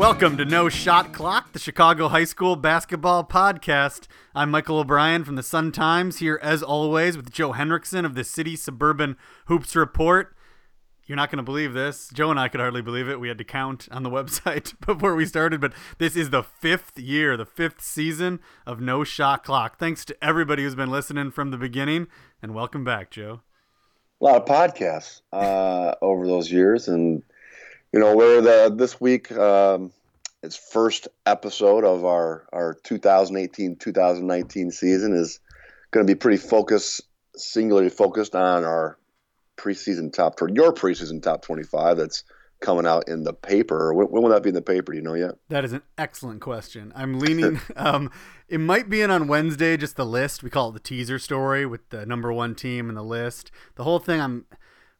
Welcome to No Shot Clock, the Chicago High School basketball podcast. I'm Michael O'Brien from the Sun Times, here as always with Joe Henricksen of the City Suburban Hoops Report. You're not going to believe this. Joe and I could hardly believe it. We had to count on the website before we started, but this is the fifth year, the fifth season of No Shot Clock. Thanks to everybody who's been listening from the beginning, and welcome back, Joe. A lot of podcasts uh, over those years, and you know, we're the this week. Um, it's first episode of our our 2018-2019 season is going to be pretty focused, singularly focused on our preseason top your preseason top 25. That's coming out in the paper. When, when will that be in the paper? Do you know yet? That is an excellent question. I'm leaning. um, it might be in on Wednesday. Just the list. We call it the teaser story with the number one team and the list. The whole thing. I'm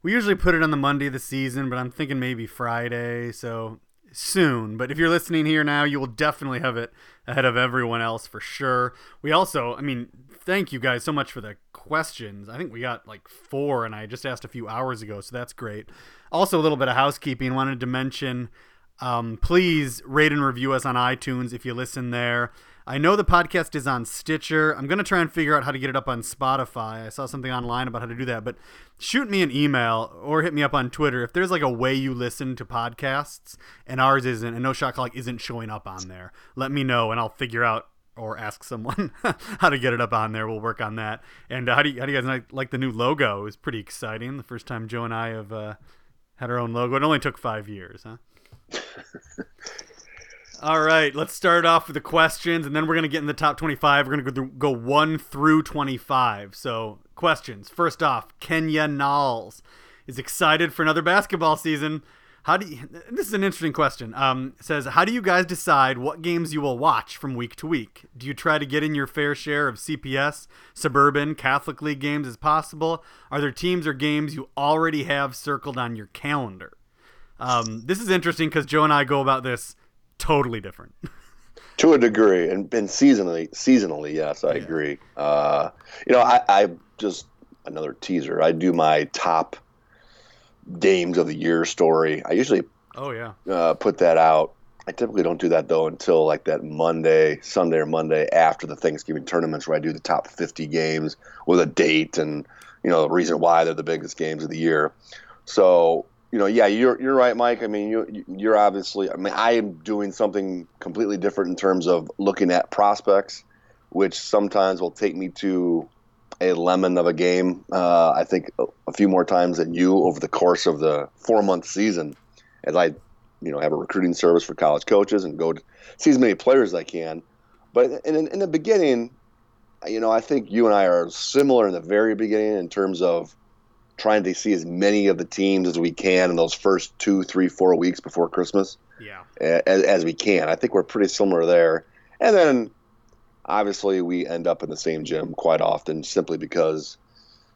we usually put it on the Monday of the season, but I'm thinking maybe Friday, so soon. But if you're listening here now, you will definitely have it ahead of everyone else for sure. We also, I mean, thank you guys so much for the questions. I think we got like four, and I just asked a few hours ago, so that's great. Also, a little bit of housekeeping. Wanted to mention um, please rate and review us on iTunes if you listen there. I know the podcast is on Stitcher. I'm going to try and figure out how to get it up on Spotify. I saw something online about how to do that, but shoot me an email or hit me up on Twitter if there's like a way you listen to podcasts and ours isn't and No Shot Clock isn't showing up on there. Let me know and I'll figure out or ask someone how to get it up on there. We'll work on that. And uh, how do you, how do you guys like, like the new logo? It was pretty exciting. The first time Joe and I have uh, had our own logo. It only took five years, huh? All right, let's start off with the questions, and then we're gonna get in the top twenty-five. We're gonna go, go one through twenty-five. So, questions. First off, Kenya Knowles is excited for another basketball season. How do you, this is an interesting question. Um, says, how do you guys decide what games you will watch from week to week? Do you try to get in your fair share of CPS, suburban, Catholic League games as possible? Are there teams or games you already have circled on your calendar? Um, this is interesting because Joe and I go about this totally different. to a degree, and, and seasonally, seasonally, yes, I yeah. agree. Uh, you know, I, I just another teaser. I do my top games of the year story. I usually, oh yeah, uh, put that out. I typically don't do that though until like that Monday, Sunday or Monday after the Thanksgiving tournaments, where I do the top 50 games with a date and you know the reason why they're the biggest games of the year. So you know, yeah, you're you're right, Mike. I mean, you you're obviously. I mean, I am doing something completely different in terms of looking at prospects, which sometimes will take me to a lemon of a game. Uh, I think a, few more times than you over the course of the four month season, as I, you know, have a recruiting service for college coaches and go to see as many players as I can. But in, in the beginning, you know, I think you and I are similar in the very beginning in terms of trying to see as many of the teams as we can in those first two, three, four weeks before Christmas. Yeah. As, as we can. I think we're pretty similar there. And then obviously we end up in the same gym quite often simply because,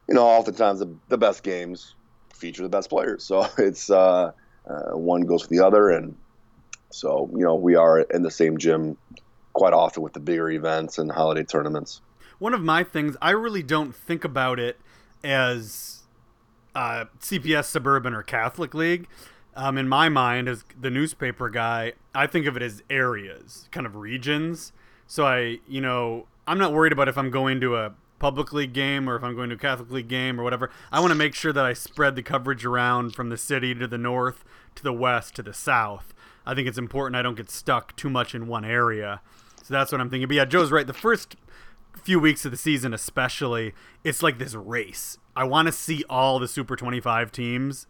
you know, oftentimes the, the best games feature the best players. So it's uh, uh, one goes with the other. And so, you know, we are in the same gym quite often with the bigger events and holiday tournaments. One of my things, I really don't think about it as uh, CPS Suburban or Catholic League. Um, in my mind, as the newspaper guy, I think of it as areas, kind of regions. So I, you know, I'm not worried about if I'm going to a public league game or if I'm going to a Catholic league game or whatever. I want to make sure that I spread the coverage around from the city to the north, to the west, to the south. I think it's important I don't get stuck too much in one area. So that's what I'm thinking. But yeah, Joe's right. The first few weeks of the season, especially, it's like this race. I want to see all the Super 25 teams.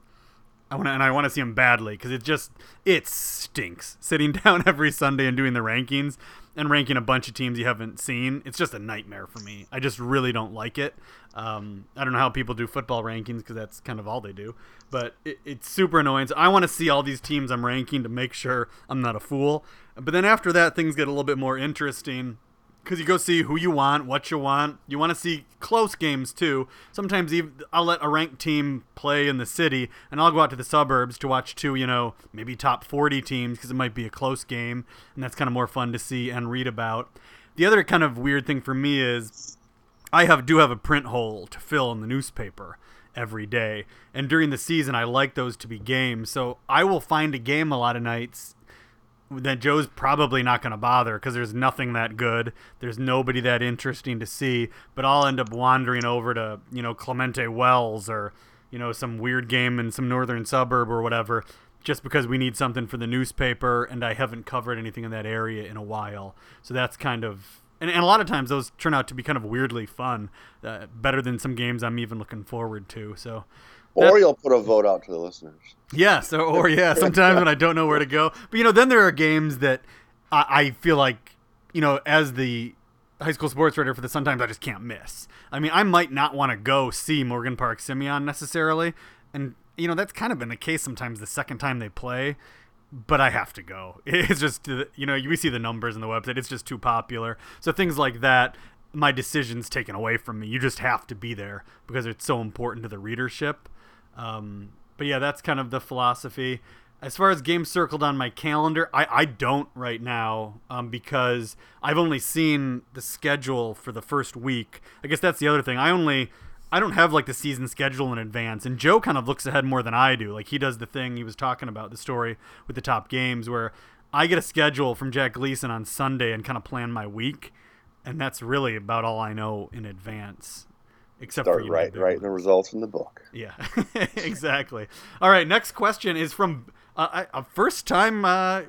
I want and I want to see them badly because it just it stinks sitting down every Sunday and doing the rankings and ranking a bunch of teams you haven't seen. It's just a nightmare for me. I just really don't like it. Um, I don't know how people do football rankings because that's kind of all they do, but it, it's super annoying. So I want to see all these teams I'm ranking to make sure I'm not a fool. But then after that, things get a little bit more interesting because you go see who you want, what you want. You want to see close games too. Sometimes even, I'll let a ranked team play in the city, and I'll go out to the suburbs to watch two, you know, maybe top 40 teams because it might be a close game, and that's kind of more fun to see and read about. The other kind of weird thing for me is I have do have a print hole to fill in the newspaper, every day. And during the season, I like those to be games. So I will find a game a lot of nights that Joe's probably not going to bother because there's nothing that good. There's nobody that interesting to see. But I'll end up wandering over to, you know, Clemente Wells or, you know, some weird game in some northern suburb or whatever just because we need something for the newspaper and I haven't covered anything in that area in a while. So that's kind of and, and a lot of times those turn out to be kind of weirdly fun, uh, better than some games I'm even looking forward to. So or you'll put a vote out to the listeners. Yes, or, or yeah, sometimes when I don't know where to go. But you know, then there are games that I, I feel like you know, as the high school sports writer for the Sun Times, I just can't miss. I mean, I might not want to go see Morgan Park Simeon necessarily, and you know that's kind of been the case sometimes the second time they play but I have to go. It's just uh, you know we see the numbers in the website. It's just too popular. So things like that, my decisions taken away from me. You just have to be there because it's so important to the readership. Um, but yeah, that's kind of the philosophy. As far as games circled on my calendar, I, I don't right now um, because I've only seen the schedule for the first week. I guess that's the other thing. I only I don't have like the season schedule in advance, and Joe kind of looks ahead more than I do. Like he does the thing he was talking about, the story with the top games, where I get a schedule from Jack Gleason on Sunday and kind of plan my week, and that's really about all I know in advance. Except Start for you right, writing the results in the book. Yeah, exactly. All right, next question is from uh, a first time uh,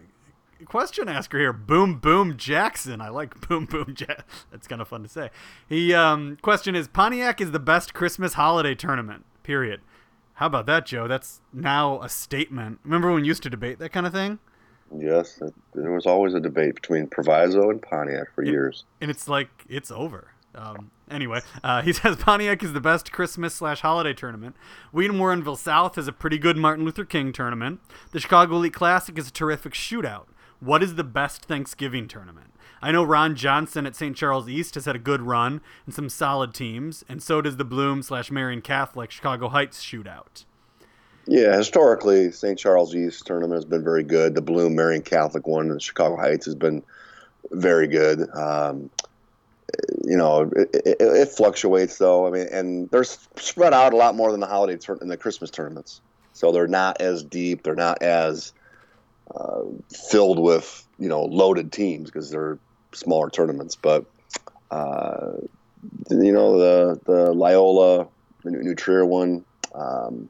question asker here. Boom Boom Jackson. I like Boom Boom. That's kind of fun to say. He um, question is Pontiac is the best Christmas holiday tournament. Period. How about that, Joe? That's now a statement. Remember when we used to debate that kind of thing? Yes, there was always a debate between Proviso and Pontiac for it, years. And it's like it's over. Um, anyway, uh, he says Pontiac is the best Christmas slash holiday tournament. Wheaton Warrenville South has a pretty good Martin Luther King tournament. The Chicago Elite Classic is a terrific shootout. What is the best Thanksgiving tournament? I know Ron Johnson at St. Charles East has had a good run and some solid teams, and so does the Bloom slash Marian Catholic Chicago Heights shootout. Yeah, historically, St. Charles East tournament has been very good. The Bloom Marian Catholic one in Chicago Heights has been very good. Um, you know, it, it, it, fluctuates though. I mean, and they're spread out a lot more than the holiday tur- and the Christmas tournaments. So they're not as deep. They're not as uh, filled with you know loaded teams because they're smaller tournaments. But uh, you know the the Loyola, the New, Trier one. Um,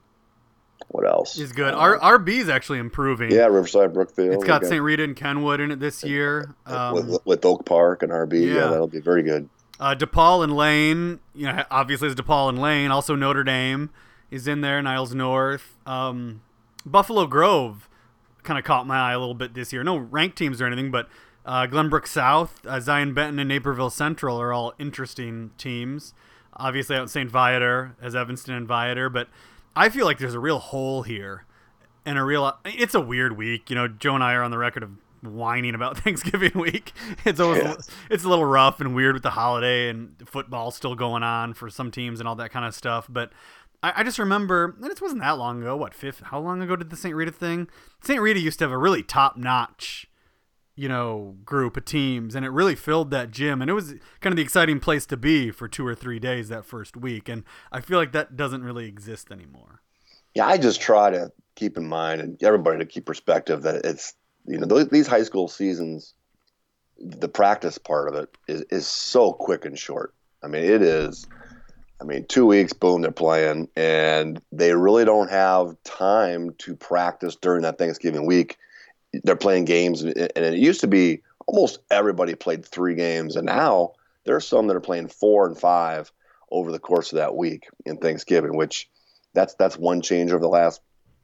what else? Is good. Uh, R RB is actually improving. Yeah, Riverside Brookfield. It's got St. Rita and Kenwood in it this year. Um, with, with, Oak Park and RB. Yeah. yeah, that'll be very good. Uh, DePaul and Lane, you know, obviously it's DePaul and Lane. Also Notre Dame is in there. Niles North, um, Buffalo Grove kind of caught my eye a little bit this year. No ranked teams or anything, but uh, Glenbrook South, uh, Zion Benton, and Naperville Central are all interesting teams. Obviously, out in St. Viator as Evanston and Viator, but I feel like there's a real hole here, and a real. It's a weird week, you know. Joe and I are on the record of whining about Thanksgiving week. It's always yes. it's a little rough and weird with the holiday and football still going on for some teams and all that kind of stuff. But I, I just remember, and it wasn't that long ago. What fifth? How long ago did the St. Rita thing? St. Rita used to have a really top notch, you know, group of teams, and it really filled that gym, and it was kind of the exciting place to be for two or three days that first week. And I feel like that doesn't really exist anymore. Yeah, I just try to keep in mind and everybody to keep perspective that it's you know these high school seasons the practice part of it is, is so quick and short. I mean, it is I mean, two weeks, boom, they're playing, and they really don't have time to practice during that Thanksgiving week. They're playing games, and it used to be almost everybody played three games, and now there are some that are playing four and five over the course of that week in Thanksgiving, which that's that's one change over the last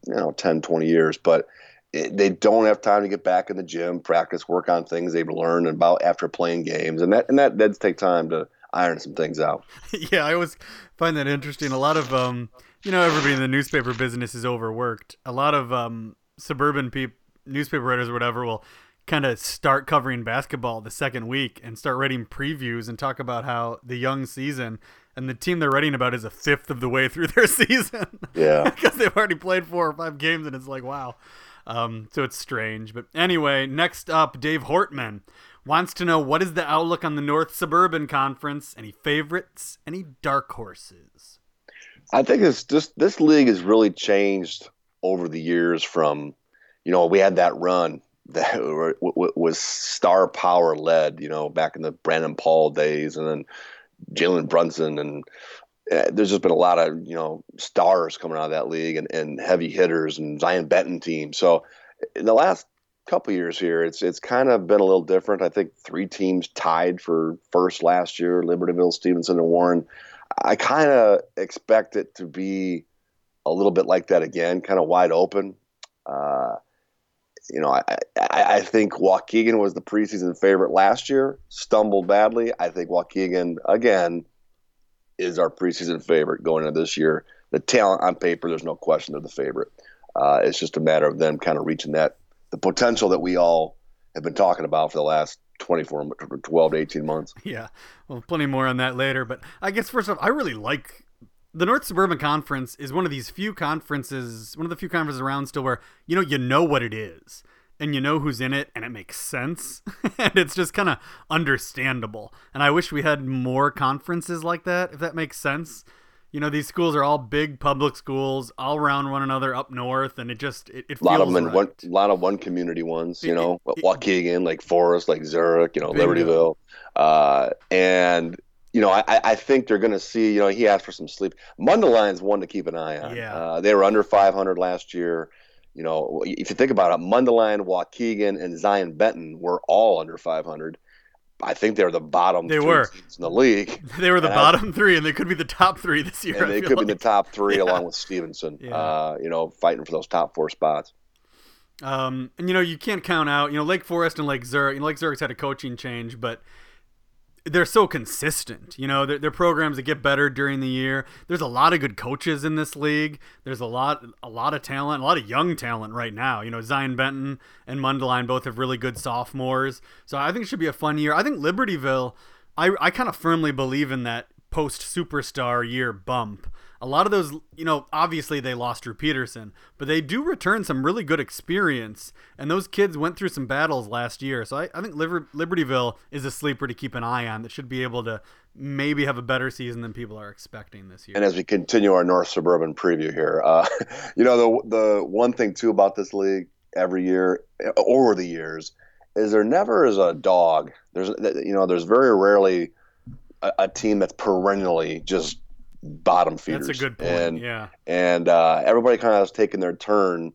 you know 10, 20 years, but it, they don't have time to get back in the gym, practice, work on things they've learned about after playing games, and that and that does take time to iron some things out. yeah, I always find that interesting. A lot of um, you know, everybody in the newspaper business is overworked. A lot of um, suburban people, newspaper writers or whatever, will kind of start covering basketball the second week and start writing previews and talk about how the young season and the team they're writing about is a fifth of the way through their season. Yeah, because they've already played four or five games, and it's like wow. Um, so it's strange. But anyway, next up, Dave Hortman wants to know what is the outlook on the North Suburban Conference? Any favorites? Any dark horses? I think it's just this league has really changed over the years. From you know, we had that run that was star power led. You know, back in the Brandon Paul days, and then Jalen Brunson, and uh, there's just been a lot of you know stars coming out of that league and, and heavy hitters and Zion Benton team. So in the last couple years here, it's it's kind of been a little different. I think three teams tied for first last year: Libertyville, Stevenson, and Warren. I kind of expect it to be a little bit like that again, kind of wide open. Uh, you know, I, I, I, think Waukegan was the preseason favorite last year, stumbled badly. I think Waukegan, again, is our preseason favorite going into this year. The talent on paper, there's no question they're the favorite. Uh, it's just a matter of them kind of reaching that, the potential that we all have been talking about for the last 24, 12 to 18 months. Yeah. Well, plenty more on that later. But I guess first off, I really like the North Suburban Conference is one of these few conferences, one of the few conferences around still where, you know, you know what it is and you know who's in it and it makes sense and it's just kind of understandable. And I wish we had more conferences like that, if that makes sense you know these schools are all big public schools all around one another up north and it just it, it a lot of them right. in one a lot of one community ones you know it, waukegan like forest like zurich you know libertyville uh, and you know I, I think they're going to see you know he asked for some sleep mundelein's one to keep an eye on yeah. Uh, they were under 500 last year you know if you think about it mundelein waukegan and zion benton were all under 500 I think they're the bottom. They were in the league. They were the and bottom I, three, and they could be the top three this year. And they could like. be the top three yeah. along with Stevenson. Yeah. Uh, you know, fighting for those top four spots. Um, and you know, you can't count out. You know, Lake Forest and Lake Zurich. You know, Lake Zurich's had a coaching change, but they're so consistent. You know, they're, they're, programs that get better during the year. There's a lot of good coaches in this league. There's a lot, a lot of talent, a lot of young talent right now. You know, Zion Benton and Mundelein both have really good sophomores. So I think it should be a fun year. I think Libertyville, I, I kind of firmly believe in that post superstar year bump a lot of those, you know, obviously they lost Drew Peterson, but they do return some really good experience. And those kids went through some battles last year. So I, I think Liber- Libertyville is a sleeper to keep an eye on that should be able to maybe have a better season than people are expecting this year. And as we continue our North Suburban preview here, uh, you know, the, the one thing too about this league every year over the years is there never is a dog. There's, you know, there's very rarely a, a team that's perennially just bottom feeders. That's a good point. And, yeah. And uh, everybody kind of has taken their turn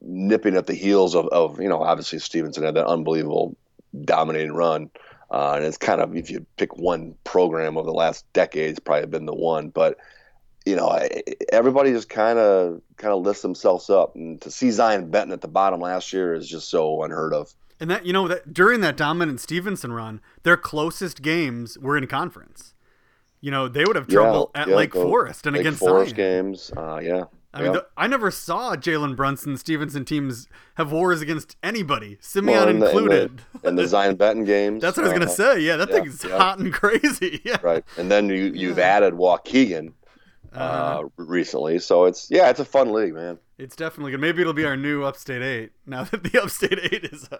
nipping at the heels of, of, you know, obviously Stevenson had that unbelievable dominating run. Uh, and it's kind of, if you pick one program over the last decade, it's probably been the one. But, you know, everybody just kind of kind of lifts themselves up. And to see Zion Benton at the bottom last year is just so unheard of. And that, you know, that during that dominant Stevenson run, their closest games were in conference. You know, they would have trouble yeah, at yeah, Lake Forest and Lake against Forest Zion. games. Uh, yeah. I mean, the, I never saw Jalen Brunson Stevenson teams have wars against anybody, Simeon well, included. And the, the, Zion Benton games. That's what uh, I was gonna uh, say. Yeah, that thing's hot and crazy. Yeah. Right, and then you you've added Waukegan uh, uh, recently, so it's yeah, it's a fun league, man. It's definitely good. Maybe it'll be our new Upstate Eight now that the Upstate Eight is. Uh,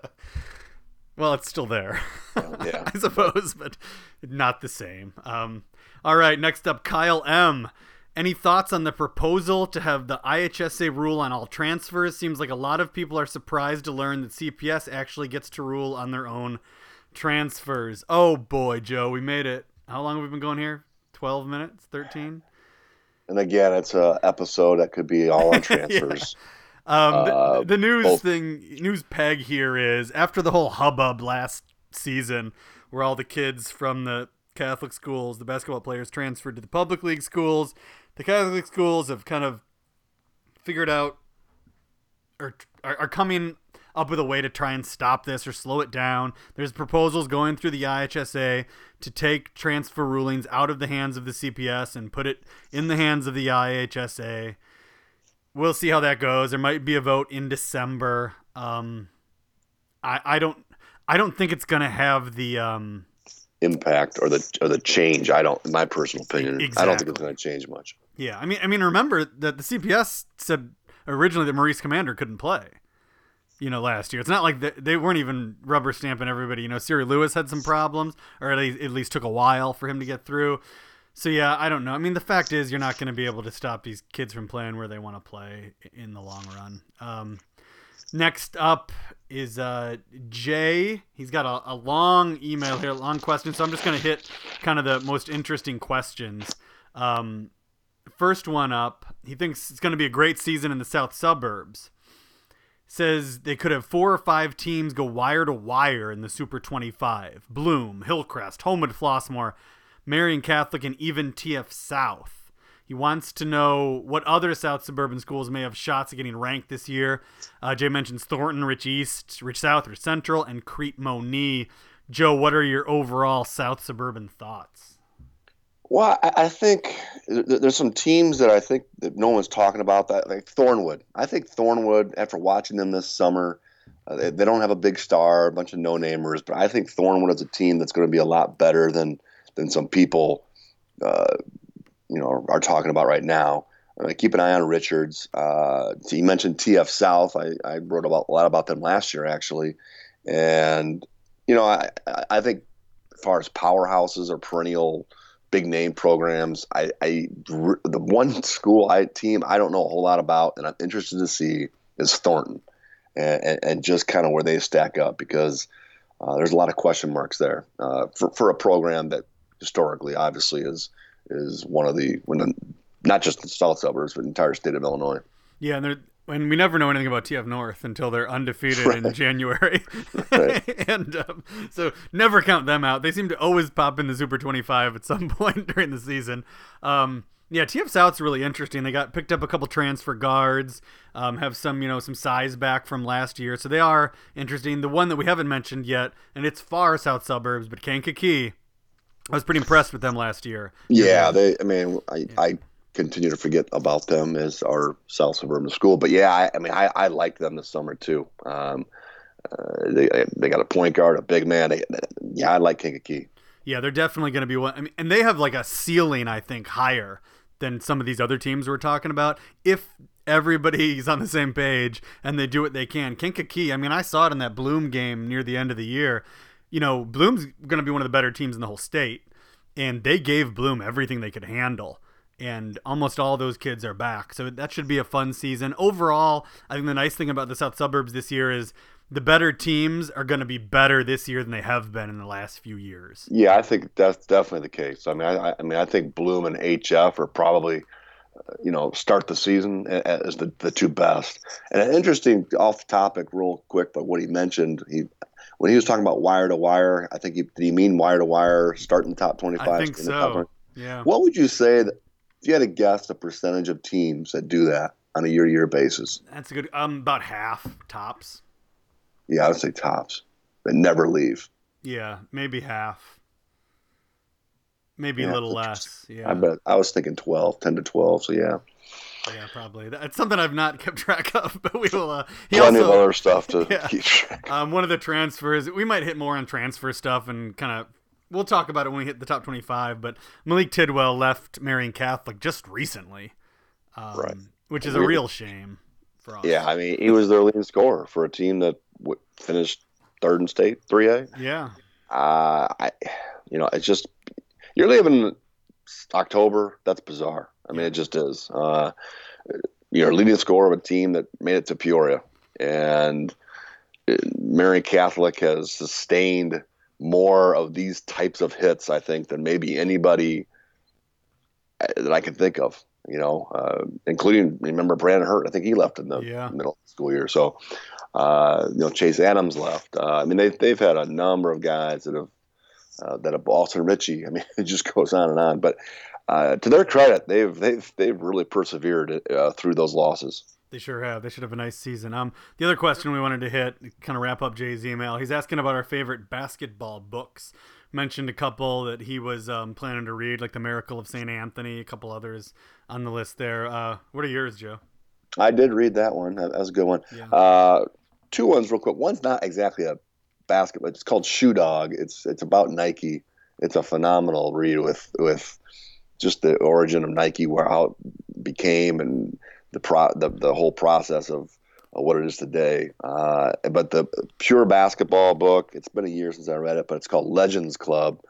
well, it's still there, yeah. I suppose, but not the same. Um, all right, next up, Kyle M. Any thoughts on the proposal to have the IHSA rule on all transfers? Seems like a lot of people are surprised to learn that CPS actually gets to rule on their own transfers. Oh boy, Joe, we made it. How long have we been going here? 12 minutes? 13? And again, it's a episode that could be all on transfers. yeah. um, uh, the, the, news both. thing, news peg here is after the whole hubbub last season, where all the kids from the Catholic schools, the basketball players transferred to the public league schools. The Catholic schools have kind of figured out or are, are coming up with a way to try and stop this or slow it down. There's proposals going through the IHSA to take transfer rulings out of the hands of the CPS and put it in the hands of the IHSA. We'll see how that goes. There might be a vote in December. Um, I I don't I don't think it's gonna have the um, impact or the or the change. I don't, in my personal opinion, exactly. I don't think it's going to change much. Yeah, I mean, I mean, remember that the CPS said originally that Maurice Commander couldn't play. You know, last year it's not like they, they weren't even rubber stamping everybody. You know, Siri Lewis had some problems, or at least, at least took a while for him to get through. So yeah, I don't know. I mean, the fact is, you're not going to be able to stop these kids from playing where they want to play in the long run. Um, next up is uh, Jay. He's got a, a long email here, long question. So I'm just going to hit kind of the most interesting questions. Um, first one up, he thinks it's going to be a great season in the south suburbs. Says they could have four or five teams go wire to wire in the Super 25. Bloom, Hillcrest, Homewood Flossmoor, Marian Catholic, and even TF South. He wants to know what other South suburban schools may have shots at getting ranked this year. Uh, Jay mentions Thornton, Rich East, Rich South, Rich Central, and Crete Monee. Joe, what are your overall South suburban thoughts? Well, I, I think there's some teams that I think that no one's talking about that, like Thornwood. I think Thornwood, after watching them this summer, uh, they, they, don't have a big star, a bunch of no-namers, but I think Thornwood is a team that's going to be a lot better than than some people, uh, you know, are, talking about right now. Uh, keep an eye on Richards. Uh, you mentioned TF South. I, I wrote about a lot about them last year, actually, and you know, I I think as far as powerhouses or perennial big name programs. I, I the one school I team I don't know a whole lot about, and I'm interested to see is Thornton, and, and, and just kind of where they stack up because uh, there's a lot of question marks there uh, for for a program that historically obviously is is one of the when not just the south suburbs but the entire state of Illinois. Yeah, and they're and we never know anything about TF North until they're undefeated right. in January, right. and um, so never count them out. They seem to always pop in the Super 25 at some point during the season. Um, yeah, TF South's really interesting. They got picked up a couple transfer guards, um, have some you know some size back from last year, so they are interesting. The one that we haven't mentioned yet, and it's far south suburbs, but Kankakee. I was pretty impressed with them last year. Yeah, they. I mean, I, yeah. I continue to forget about them as our South Suburban school. But yeah, I, I mean, I, I liked them this summer too. Um, uh, they they got a point guard, a big man. They, yeah, I like Kankakee. Yeah, they're definitely going to be one. I mean, and they have like a ceiling, I think, higher than some of these other teams we're talking about. If everybody's on the same page and they do what they can, Kankakee. I mean, I saw it in that Bloom game near the end of the year. You know, Bloom's going to be one of the better teams in the whole state, and they gave Bloom everything they could handle and almost all those kids are back. So that should be a fun season. Overall, I think the nice thing about the South Suburbs this year is the better teams are going to be better this year than they have been in the last few years. Yeah, I think that's definitely the case. I mean, I, I mean, I think Bloom and HF are probably, uh, you know, start the season as the, the two best. And an interesting off topic, real quick, but what he mentioned, he when he was talking about wire to wire, I think he did he mean wire to wire, starting the top twenty five. I think so. Yeah. What would you say that if you had to guess the percentage of teams that do that on a year-to-year basis, that's a good. Um, about half tops. Yeah, I would say tops. That never leave. Yeah, maybe half. Maybe yeah, a little less. Yeah. I bet I was thinking 12, 10 to 12, so yeah. Yeah, probably. That's something I've not kept track of, but we will. Uh, he Plenty also, of other stuff to yeah. keep track. Um, one of the transfers, we might hit more on transfer stuff and kind of we'll talk about it when we hit the top 25 but malik tidwell left marian catholic just recently um, right. which is a real shame for us yeah i mean he was their leading scorer for a team that w- finished third in state 3a yeah uh, i you know it's just you're leaving october that's bizarre i mean it just is uh, you're leading scorer of a team that made it to peoria and uh, marian catholic has sustained – more of these types of hits, I think, than maybe anybody uh, that I can think of. You know, uh, including remember Brandon Hurt. I think he left in the yeah. middle school year. So, uh, you know, Chase Adams left. Uh, I mean, they've they've had a number of guys that have uh, that have Austin Ritchie. I mean, it just goes on and on. But uh, to their credit, they've they've they've really persevered through those losses. They sure have. They should have a nice season. Um, the other question we wanted to hit, kind of wrap up Jay's email. He's asking about our favorite basketball books. Mentioned a couple that he was um, planning to read, like The Miracle of St. Anthony, a couple others on the list there. Uh, what are yours, Joe? I did read that one. That was a good one. Yeah. Uh, two ones real quick. One's not exactly a basketball. It's called Shoe Dog. It's it's about Nike. It's a phenomenal read with with just the origin of Nike, where how it became, and the pro the, the whole process of, of what it is today. Uh, but the pure basketball book, it's been a year since I read it, but it's called Legends Club.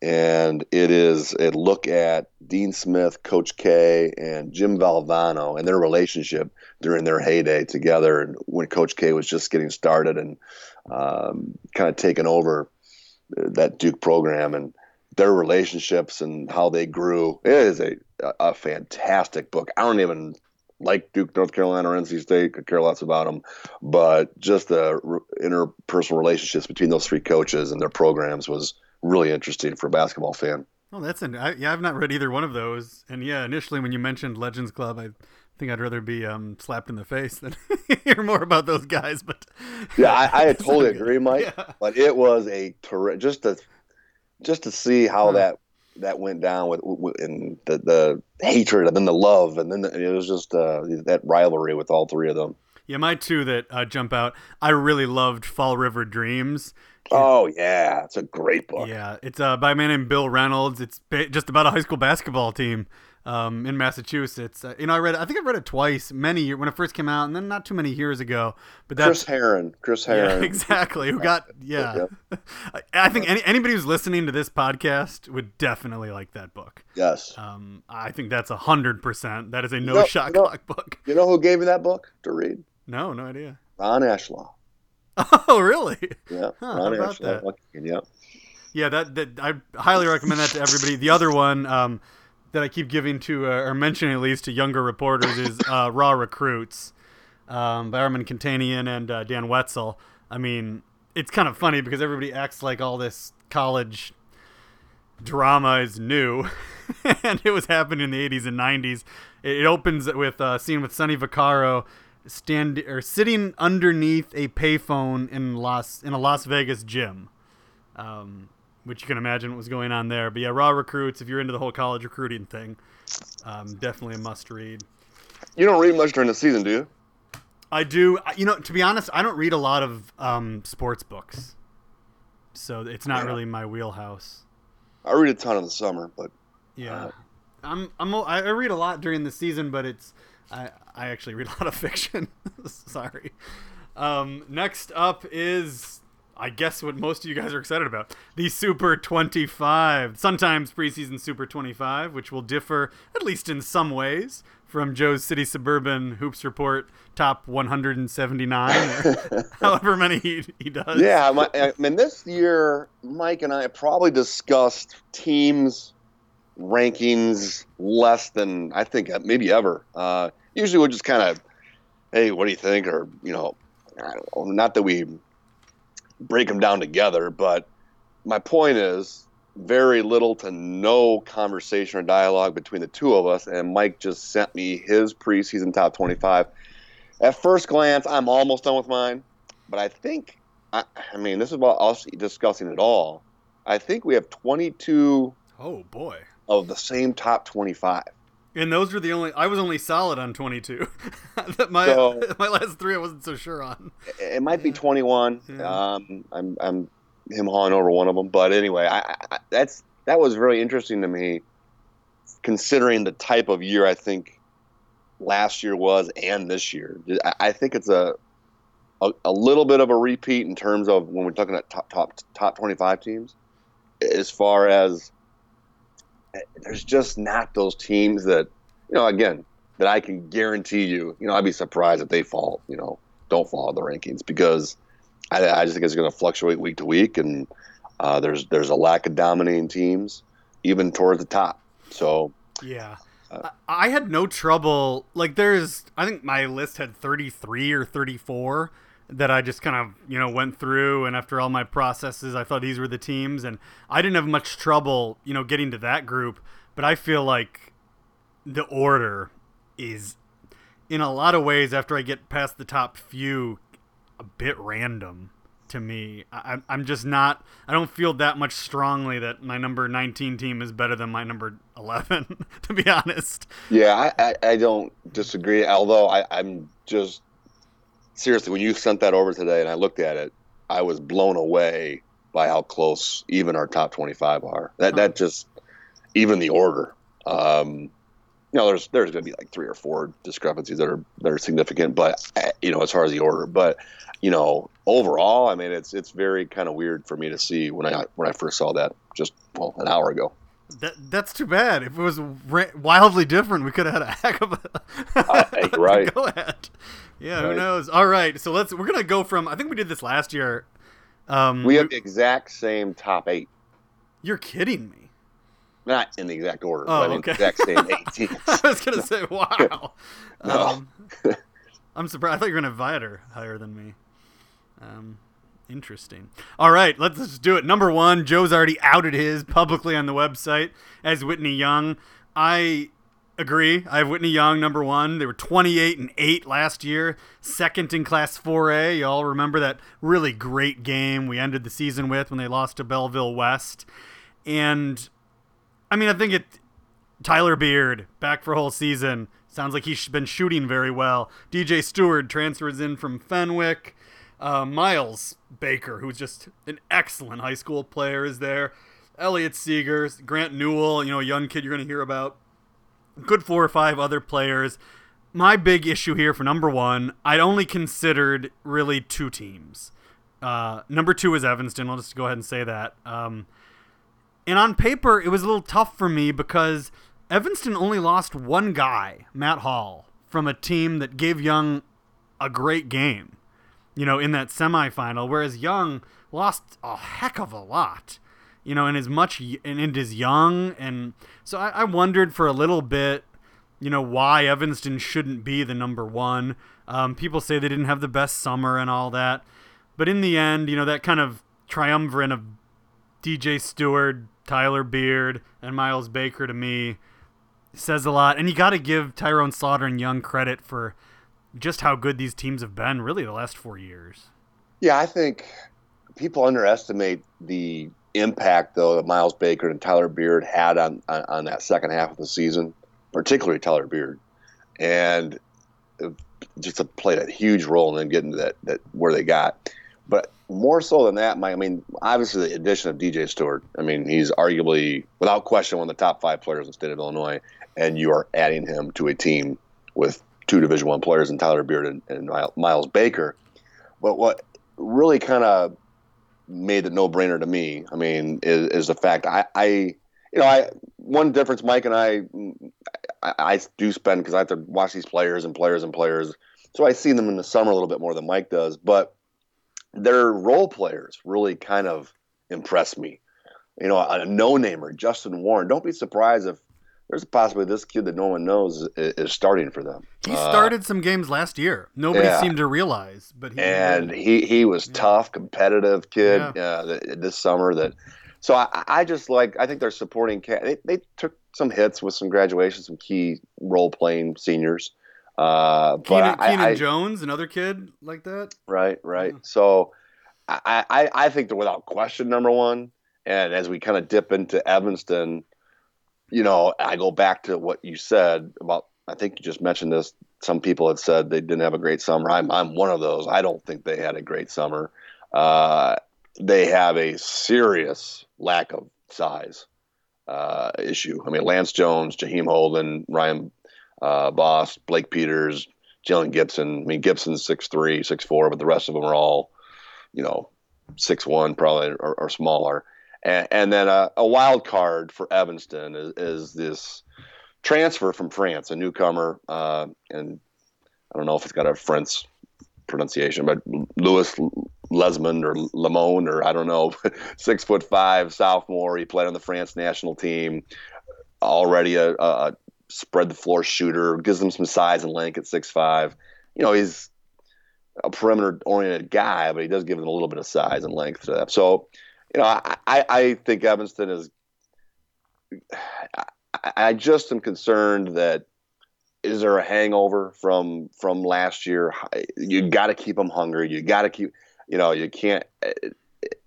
and it is a look at Dean Smith, Coach K, and Jim Valvano and their relationship during their heyday together, and when Coach K was just getting started and um, kind of taking over that Duke program and their relationships and how they grew. It is a a fantastic book. I don't even like Duke, North Carolina, or NC State. Could care less about them, but just the interpersonal relationships between those three coaches and their programs was really interesting for a basketball fan. Oh, that's an I, yeah. I've not read either one of those, and yeah, initially when you mentioned Legends Club, I think I'd rather be um, slapped in the face than hear more about those guys. But yeah, I, I totally agree, Mike. Yeah. But it was a ter- just to just to see how that that went down with, with and the the hatred and then the love and then the, it was just uh, that rivalry with all three of them. Yeah, my two that uh, jump out. I really loved Fall River Dreams. Oh yeah, it's a great book. Yeah, it's uh, by a man named Bill Reynolds. It's just about a high school basketball team um, in Massachusetts. Uh, you know, I read. I think I read it twice, many when it first came out, and then not too many years ago. But that's, Chris Herren, Chris Herren, yeah, exactly. Who got? Yeah, I think any, anybody who's listening to this podcast would definitely like that book. Yes. Um, I think that's a hundred percent. That is a no you know, shot you know, clock book. You know who gave me that book to read? No, no idea. Ron Ashlaw. Oh, really? Yeah. Huh, Ron Ashlaw. Yeah. Yeah, that, that I highly recommend that to everybody. The other one, um, that I keep giving to uh, or mentioning at least to younger reporters is uh, Raw Recruits um, by Armen Keteyian and uh, Dan Wetzel. I mean, it's kind of funny because everybody acts like all this college drama is new, and it was happening in the 80s and 90s. It, opens with a scene with Sonny Vaccaro stand or sitting underneath a payphone in Las in a Las Vegas gym. Um, which you can imagine what was going on there. But yeah, Raw Recruits, if you're into the whole college recruiting thing, um, definitely a must read. You don't read much during the season, do you? I do. You know, to be honest, I don't read a lot of um, sports books, so it's not yeah. really my wheelhouse. I read a ton in the summer, but yeah, uh, I'm I'm I read a lot during the season, but it's I I actually read a lot of fiction. Sorry. Um, next up is I guess what most of you guys are excited about the Super 25, sometimes preseason Super 25, which will differ, at least in some ways, from Joe's City Suburban Hoops Report top 179, however many he, he does. Yeah, my, I mean, this year, Mike and I probably discussed teams' rankings less than I think maybe ever. Uh, usually we'll just kind of, hey, what do you think? Or, you know, not that we break them down together. But my point is very little to no conversation or dialogue between the two of us. And Mike just sent me his preseason top 25. At first glance, I'm almost done with mine. But I think, I, I mean, this is about us discussing it all. I think we have 22. Oh, boy. Of the same top 25. And those were the only. I was only solid on 22. my so, my last three, I wasn't so sure on. It might be 21. Yeah. Um, I'm I'm him hawing over one of them, but anyway, I, I, that's that was very interesting to me, considering the type of year I think last year was and this year. I, I think it's a, a, a little bit of a repeat in terms of when we're talking about top top top 25 teams, as far as there's just not those teams that you know again that I can guarantee you. You know, I'd be surprised if they fall. You know, don't follow the rankings because I, I just think it's going to fluctuate week to week, and uh, there's there's a lack of dominating teams even towards the top. So yeah. Uh, I had no trouble. Like, there's, I think my list had 33 or 34 that I just kind of you know went through, and after all my processes, I thought these were the teams, and I didn't have much trouble you know getting to that group. But I feel like the order is, in a lot of ways, after I get past the top few, a bit random to me. I, I'm just not. I don't feel that much strongly that my number 19 team is better than my number 11. to be honest. Yeah, I, I, I don't disagree. Although I, I'm just seriously, when you sent that over today and I looked at it, I was blown away by how close even our top 25 are. That that just even the order. Um, you know, there's there's going to be like three or four discrepancies that are that are significant, but eh, you know, as far as the order, but you know, overall, I mean, it's it's very kind of weird for me to see when I when I first saw that just well an hour ago. That that's too bad. If it was wildly different, we could have had a heck of a uh, right. go ahead. Yeah, right. who knows? All right, so let's we're gonna go from. I think we did this last year. Um, we have the exact same top eight. You're kidding me. Not in the exact order, oh, but okay. exact same eight teams. I was gonna say, wow. no. Um, I'm surprised. I thought you were gonna have her higher than me. Um, interesting. All right, let's just do it. Number one, Joe's already outed his publicly on the website as Whitney Young. I agree. I have Whitney Young number one. They were 28 and eight last year, second in Class 4A. You all remember that really great game we ended the season with when they lost to Belleville West, and I mean, I think it. Tyler Beard back for whole season. Sounds like he's been shooting very well. DJ Steward transfers in from Fenwick. Uh, Miles Baker, who's just an excellent high school player, is there. Elliot Seegers, Grant Newell, you know, a young kid you're going to hear about. Good four or five other players. My big issue here for number one, I'd only considered really two teams. Uh, number two is Evanston. I'll just go ahead and say that. Um, and on paper, it was a little tough for me because Evanston only lost one guy, Matt Hall, from a team that gave Young a great game, you know, in that semifinal, whereas Young lost a heck of a lot, you know, and as much and it is young. And so I, I wondered for a little bit, you know, why Evanston shouldn't be the number one. Um, people say they didn't have the best summer and all that. But in the end, you know, that kind of triumvirate of DJ Steward, Tyler Beard, and Miles Baker to me says a lot. And you got to give Tyrone Slaughter and Young credit for just how good these teams have been, really, the last four years. Yeah, I think people underestimate the impact, though, that Miles Baker and Tyler Beard had on, on, on that second half of the season, particularly Tyler Beard. And just played a huge role in getting to that, that where they got. But more so than that, my, I mean, obviously the addition of DJ Steward. I mean, he's arguably, without question, one of the top five players in the state of Illinois, and you are adding him to a team with two Division One players in Tyler Beard and, and Miles Baker. But what really kind of made it no brainer to me, I mean, is, is the fact I, I, you know, I one difference Mike and I, I, I do spend because I have to watch these players and players and players, so I see them in the summer a little bit more than Mike does, but their role players really kind of impressed me. You know, a no-namer, Justin Warren. Don't be surprised if there's a possibility this kid that no one knows is, is starting for them. He uh, started some games last year. Nobody yeah. seemed to realize, but he and he he was yeah. tough, competitive kid yeah. uh, this summer. That so I, I just like I think they're supporting. They, they took some hits with some graduations, some key role playing seniors. Uh, Keenan, I, Keenan I, Jones, another kid like that. Right, right. So I, I, I think they're without question number one. And as we kind of dip into Evanston, you know, I go back to what you said about. I think you just mentioned this. Some people had said they didn't have a great summer. I'm, I'm one of those. I don't think they had a great summer. Uh, they have a serious lack of size uh, issue. I mean, Lance Jones, Jaheim Holden, Ryan uh, Boss, Blake Peters, Jalen Gibson. I mean, Gibson's six three, six four, but the rest of them are all, you know, six one probably or, or smaller. And, then a, a, wild card for Evanston is, is, this transfer from France, a newcomer, uh, and I don't know if it's got a French pronunciation, but Louis Lesmond or Lamone or I don't know, six foot five sophomore. He played on the France national team. Already a, a spread the floor shooter, gives them some size and length at six five. You know, he's a perimeter oriented guy, but he does give them a little bit of size and length to that. So, you know, I, I think Evanston is. I, I just am concerned that is there a hangover from from last year? You got to keep them hungry. You got to keep, you know, you can't.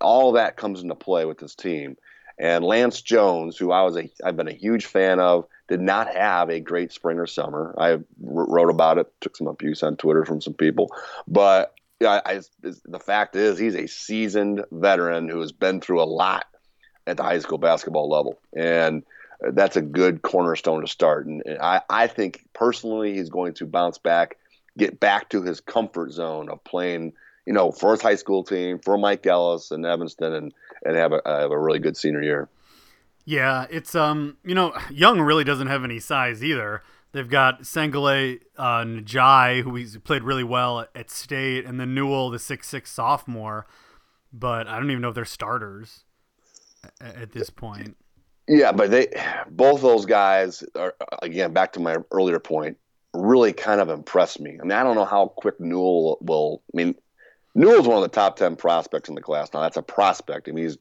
All that comes into play with this team. And Lance Jones, who I was a, I've been a huge fan of, did not have a great spring or summer. I wrote about it, took some abuse on Twitter from some people, but I, I, the fact is he's a seasoned veteran who has been through a lot at the high school basketball level, and that's a good cornerstone to start. And, and I, I think personally he's going to bounce back, get back to his comfort zone of playing, you know, for his high school team, for Mike Ellis and Evanston, and and have a have a really good senior year. Yeah, it's um, you know, Young really doesn't have any size either. They've got Sengele uh, Njai, who he's played really well at, at State, and then Newell, the six six sophomore. But I don't even know if they're starters at, this point. Yeah, but they both those guys are again back to my earlier point. Really, kind of impressed me. I mean, I don't know how quick Newell will. I mean, Newell's one of the top ten prospects in the class. Now that's a prospect. I mean, he's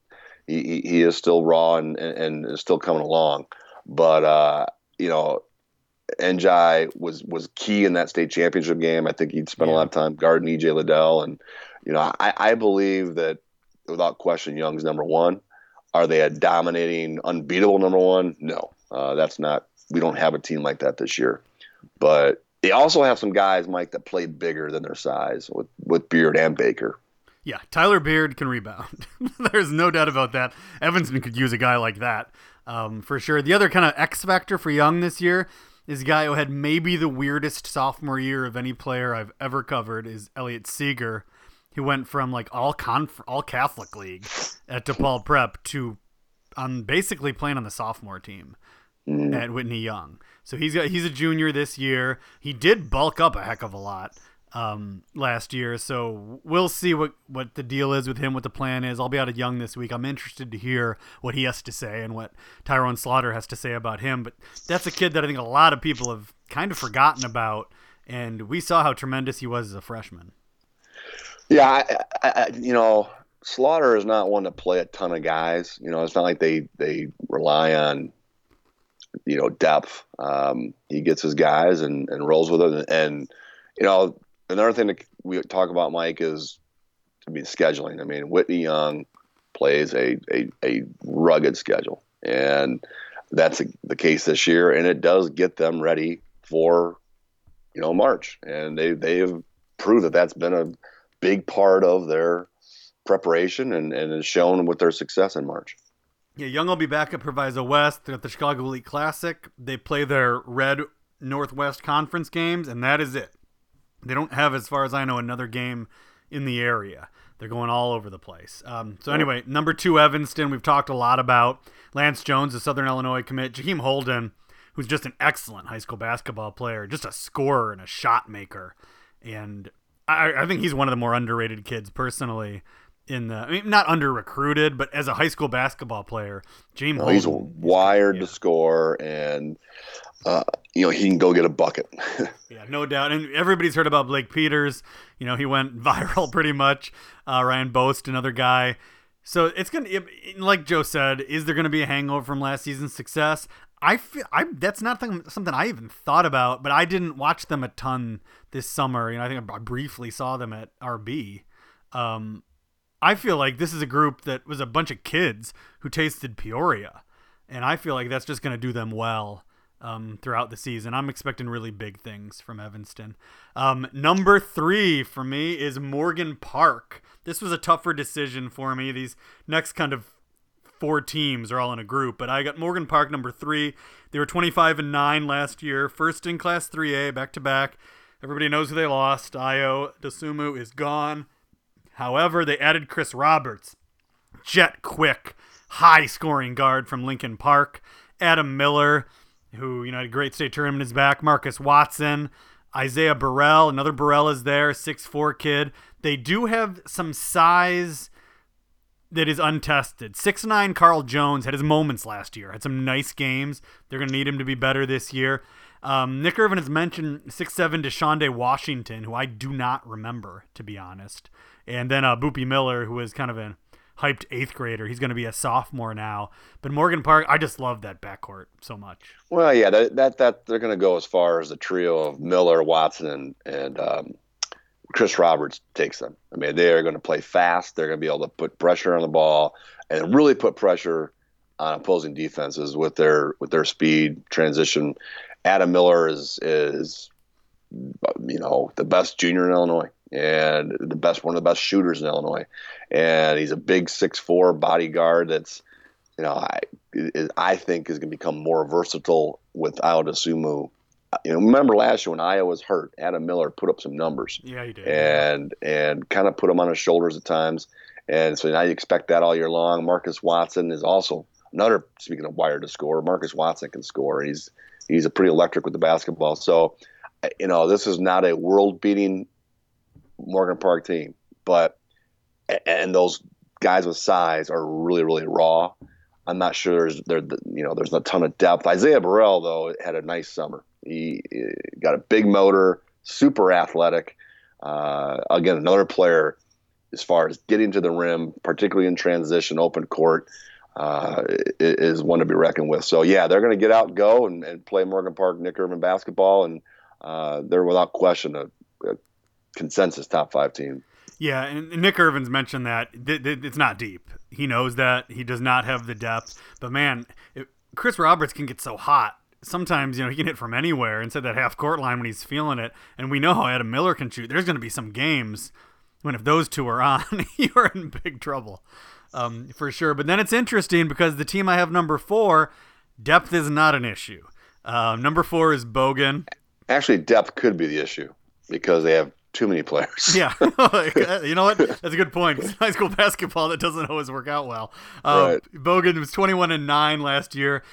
he, he is still raw and, and, is still coming along. But uh, you know, Njai was was key in that state championship game. I think he'd spent yeah. a lot of time guarding EJ Liddell, and you know, I, I believe that without question, Young's number one. Are they a dominating, unbeatable number one? No, uh, that's not. We don't have a team like that this year. But they also have some guys, Mike, that play bigger than their size with with Beard and Baker. Yeah, Tyler Beard can rebound. There's no doubt about that. Evanston could use a guy like that um, for sure. The other kind of X factor for Young this year is a guy who had maybe the weirdest sophomore year of any player I've ever covered is Elliot Seeger. He went from like all conf- all Catholic league at DePaul Prep to on basically playing on the sophomore team mm. at Whitney Young. So he's got he's a junior this year. He did bulk up a heck of a lot um, last year. So we'll see what, what the deal is with him, what the plan is. I'll be out of Young this week. I'm interested to hear what he has to say and what Tyrone Slaughter has to say about him. But that's a kid that I think a lot of people have kind of forgotten about. And we saw how tremendous he was as a freshman. Yeah, I, I, you know, Slaughter is not one to play a ton of guys. You know, it's not like they they rely on you know depth. Um, he gets his guys and, and rolls with them, and you know another thing that we talk about, Mike, is to be scheduling. I mean, Whitney Young plays a, a, a rugged schedule, and that's a, the case this year, and it does get them ready for you know March, and they they have proved that that's been a big part of their preparation and, and is shown with their success in March. Yeah, Young will be back at Proviso West. They're at the Chicago Elite Classic. They play their Red Northwest Conference games, and that is it. They don't have, as far as I know, another game in the area. They're going all over the place. Um, so anyway, number two, Evanston. We've talked a lot about Lance Jones, the Southern Illinois commit. Jaheim Holden, who's just an excellent high school basketball player, just a scorer and a shot maker. And I, I think he's one of the more underrated kids personally in the I mean not under recruited, but as a high school basketball player, James no, he's wired yeah. to score and uh, you know, he can go get a bucket. yeah, no doubt. And everybody's heard about Blake Peters. You know, he went viral pretty much. Uh, Ryan Boast, another guy. So it's gonna, like Joe said, is there gonna be a hangover from last season's success? I feel I that's not something I even thought about, but I didn't watch them a ton this summer. You know, I think I briefly saw them at RB. Um, I feel like this is a group that was a bunch of kids who tasted Peoria, and I feel like that's just gonna do them well um, throughout the season. I'm expecting really big things from Evanston. Um, number three for me is Morgan Park. This was a tougher decision for me. These next kind of four teams are all in a group, but I got Morgan Park number three. They were 25 and nine last year, first in Class 3A, back to back. Everybody knows who they lost. Ayo Dosunmu is gone. However, they added Chris Roberts, jet quick, high scoring guard from Lincoln Park. Adam Miller, who you know had a great state tournament is back. Marcus Watson, Isaiah Burrell, another Burrell is there, six four kid. They do have some size that is untested. Six nine Carl Jones had his moments last year. Had some nice games. They're gonna need him to be better this year. Um, Nick Irvin has mentioned six seven Deshaunde Washington, who I do not remember to be honest. And then uh, Boopy Miller, who was kind of an hyped eighth grader. He's going to be a sophomore now. But Morgan Park, I just love that backcourt so much. Well, yeah, that that, that they're going to go as far as the trio of Miller, Watson, and and um, Chris Roberts takes them. I mean, they are going to play fast. They're going to be able to put pressure on the ball and really put pressure on opposing defenses with their with their speed transition. Adam Miller is is you know the best junior in Illinois and the best one of the best shooters in Illinois. And he's a big six four bodyguard that's you know I I think is going to become more versatile with Audasumu. You know, remember last year when Ayo was hurt, Adam Miller put up some numbers. Yeah, he did. And and kind of put him on his shoulders at times. And so now you expect that all year long. Marcus Watson is also another speaking of wire to score. Marcus Watson can score. He's he's a pretty electric with the basketball. So, you know, this is not a world beating Morgan Park team, but and those guys with size are really really raw. I'm not sure there's there you know there's a ton of depth. Isaiah Burrell though had a nice summer. He, he got a big motor, super athletic. Uh, again, another player as far as getting to the rim, particularly in transition, open court, uh, is one to be reckoned with. So yeah, they're going to get out go and, and, play Morgan Park Nick Irvin basketball, and uh, they're without question a, a, consensus top five team. Yeah, and Nick Irvin's mentioned that it's not deep. He knows that he does not have the depth, but man, Chris Roberts can get so hot. Sometimes you know he can hit from anywhere inside that half court line when he's feeling it, and we know how Adam Miller can shoot. There's going to be some games when if those two are on, you're in big trouble, um, for sure. But then it's interesting because the team I have number four, depth is not an issue. Uh, number four is Bogan. Actually, depth could be the issue because they have too many players. yeah, you know what? That's a good point. High school basketball that doesn't always work out well. Uh, right. Bogan was 21 and nine last year.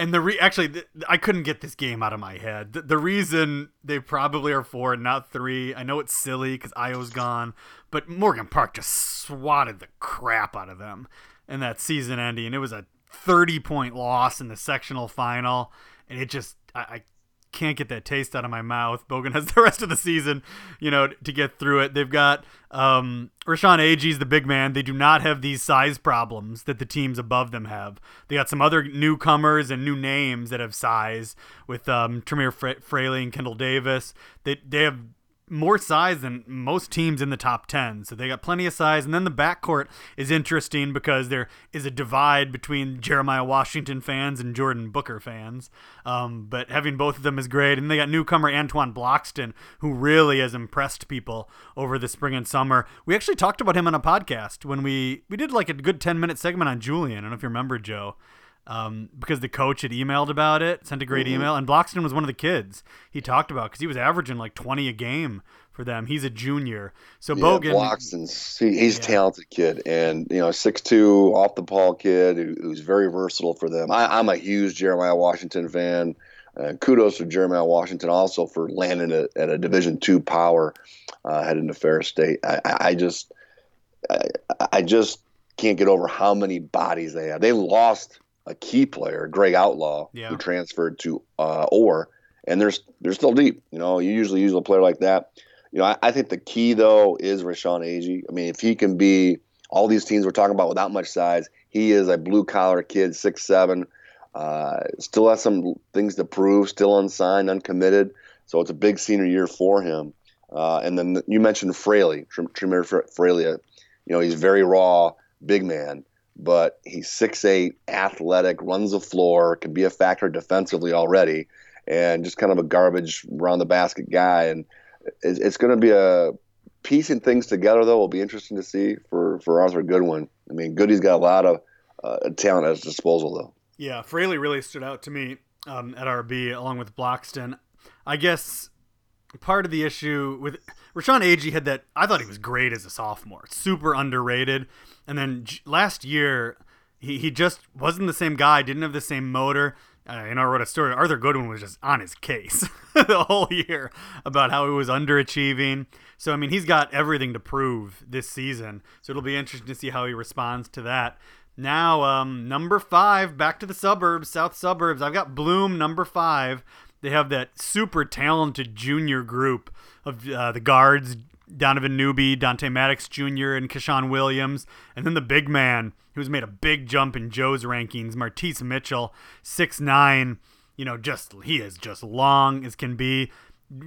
And the re- actually, the, I couldn't get this game out of my head. The, the, reason they probably are four and not three, I know it's silly because Ayo's gone, but Morgan Park just swatted the crap out of them in that season ending. It was a 30 point loss in the sectional final, and it just I, I can't get that taste out of my mouth. Bogan has the rest of the season, you know, to get through it. They've got um, Rashaun Agee's the big man. They do not have these size problems that the teams above them have. They got some other newcomers and new names that have size with um, Tremere Fraley and Kendall Davis. They they have more size than most teams in the top 10. So they got plenty of size. And then the backcourt is interesting because there is a divide between Jeremiah Washington fans and Jordan Booker fans. Um, but having both of them is great. And they got newcomer Antoine Bloxton, who really has impressed people over the spring and summer. We actually talked about him on a podcast when we, we did like a good 10 minute segment on Julian. I don't know if you remember, Joe um, because the coach had emailed about it, sent a great mm-hmm. email, and Bloxton was one of the kids he talked about because he was averaging like 20 a game for them. He's a junior, so yeah, Bogan. Bloxton's he, he's yeah. a talented kid, and you know, six two, off the ball kid who, who's very versatile for them. I, am a huge Jeremiah Washington fan. Uh, kudos to Jeremiah Washington also for landing at, at a Division two power, uh, heading to Ferris State. I, I just, I, I just can't get over how many bodies they have. They lost a key player, Greg Outlaw, yeah. who transferred to uh, Orr, and they're they're still deep. You know, you usually use a player like that. You know, I, I think the key though is Rashawn Agee. I mean, if he can be all these teams we're talking about without much size, he is a blue collar kid, six seven. Uh, still has some things to prove. Still unsigned, uncommitted. So it's a big senior year for him. Uh, and then you mentioned Fraley, Tremere Fraley. You know, he's very raw, big man but he's six eight, athletic, runs the floor, can be a factor defensively already, and just kind of a garbage around the basket guy. And it's, it's going to be a piecing things together, though. Will be interesting to see for for Arthur Goodwin. I mean, Goody's got a lot of uh, talent at his disposal, though. Yeah, Fraley really stood out to me um, at RB along with Bloxton. I guess part of the issue with Rashaun Agee had that I thought he was great as a sophomore, super underrated. And then last year, he, he just wasn't the same guy, didn't have the same motor. Uh, and I wrote a story. Arthur Goodwin was just on his case the whole year about how he was underachieving. So, I mean, he's got everything to prove this season. So it'll be interesting to see how he responds to that. Now, um, number five, back to the suburbs, south suburbs. I've got Bloom, number five. They have that super talented junior group of uh, the guards, Donovan Newby, Dante Maddox Jr., and Kashawn Williams. And then the big man who's made a big jump in Joe's rankings, Martise Mitchell, six nine. You know, just he is just long as can be.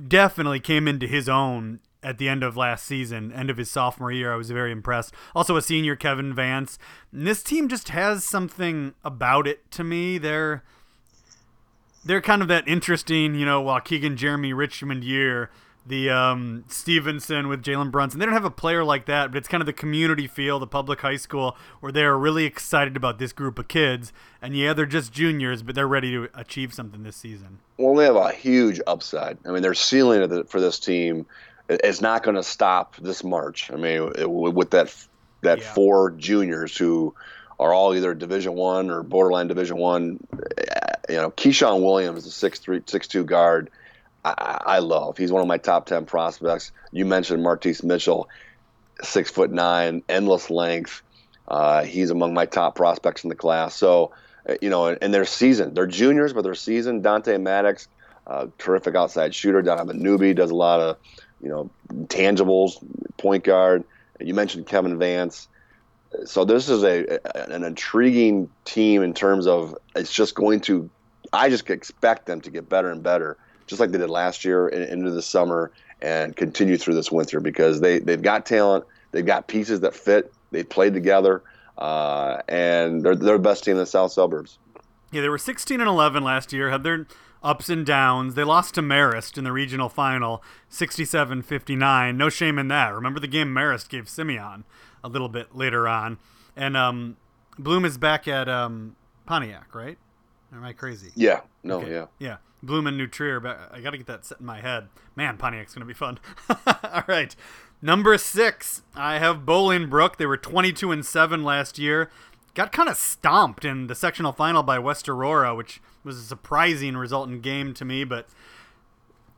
Definitely came into his own at the end of last season, end of his sophomore year. I was very impressed. Also, a senior, Kevin Vance. And this team just has something about it to me. They're they're kind of that interesting, you know, Waukegan Jeremy Richmond year the um, Stevenson with Jalen Brunson. They don't have a player like that, but it's kind of the community feel, the public high school, where they're really excited about this group of kids. And yeah, they're just juniors, but they're ready to achieve something this season. Well, they have a huge upside. I mean, their ceiling for this team is not going to stop this March. I mean, with that that yeah. four juniors who are all either Division One or borderline Division One. You know, Keyshawn Williams, the six three, six two guard I, I love. He's one of my top ten prospects. You mentioned Martese Mitchell, six foot nine, endless length. Uh, he's among my top prospects in the class. So, uh, you know, and, they're seasoned. They're juniors, but they're seasoned. Dante Maddox, uh, terrific outside shooter. Donovan Newby does a lot of, you know, tangibles, point guard. You mentioned Kevin Vance. So this is a an intriguing team in terms of it's just going to. I just expect them to get better and better just like they did last year and into the summer and continue through this winter because they, they've got talent, they've got pieces that fit, they've played together, uh, and they're, they're the best team in the South Suburbs. Yeah, they were 16 and 11 last year, had their ups and downs. They lost to Marist in the regional final, 67 59. No shame in that. Remember the game Marist gave Simeon a little bit later on. And um, Bloom is back at um, Pontiac, right? Am I crazy? Yeah. No, okay. yeah. Yeah. Bloom and New Trier, but I got to get that set in my head. Man, Pontiac's going to be fun. All right. Number six, I have Bolingbrook. They were 22 and 7 last year. Got kind of stomped in the sectional final by West Aurora, which was a surprising result in game to me. But,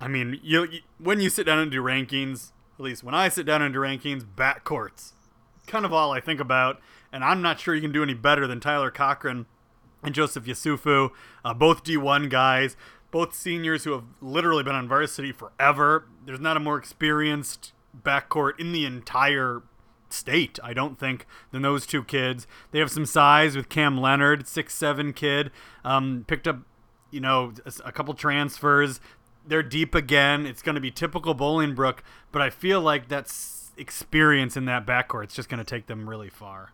I mean, you, you when you sit down and do rankings, at least when I sit down and do rankings, backcourts. Kind of all I think about. And I'm not sure you can do any better than Tyler Cochran and Joseph Yesufu, uh, both D1 guys both seniors who have literally been on varsity forever. There's not a more experienced backcourt in the entire state, I don't think, than those two kids. They have some size with Cam Leonard, six seven kid, um, picked up, you know, a, a couple transfers. They're deep again. It's going to be typical Bolingbrook, but I feel like that's experience in that backcourt. It's just going to take them really far.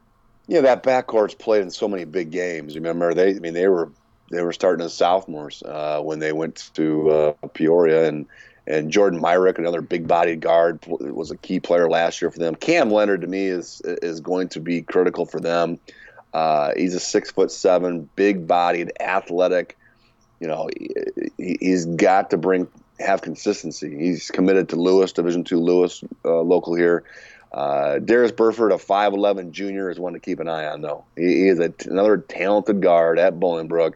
Yeah, that backcourt's played in so many big games. Remember, they, I mean, they were they were starting as sophomores uh, when they went to uh, Peoria, and and Jordan Myrick, another big-bodied guard, was a key player last year for them. Cam Leonard, to me, is is going to be critical for them. Uh, he's a six foot seven, big-bodied, athletic. You know, he, he's got to bring have consistency. He's committed to Lewis, Division two Lewis, uh, local here. Uh, Darius Burford, a 5'11 junior, is one to keep an eye on, though. He, is another talented guard at Bolingbrook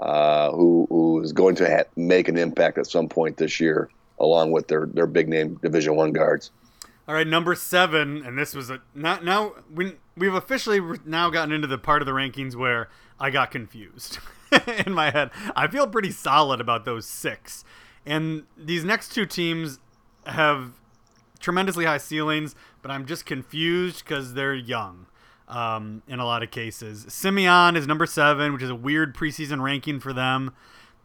uh, who who is going to ha- make an impact at some point this year, along with their their big name Division One guards. All right, number seven, and this was a not now we we've officially now gotten into the part of the rankings where I got confused in my head. I feel pretty solid about those six, and these next two teams have tremendously high ceilings, but I'm just confused because they're young um, in a lot of cases. Simeon is number seven, which is a weird preseason ranking for them.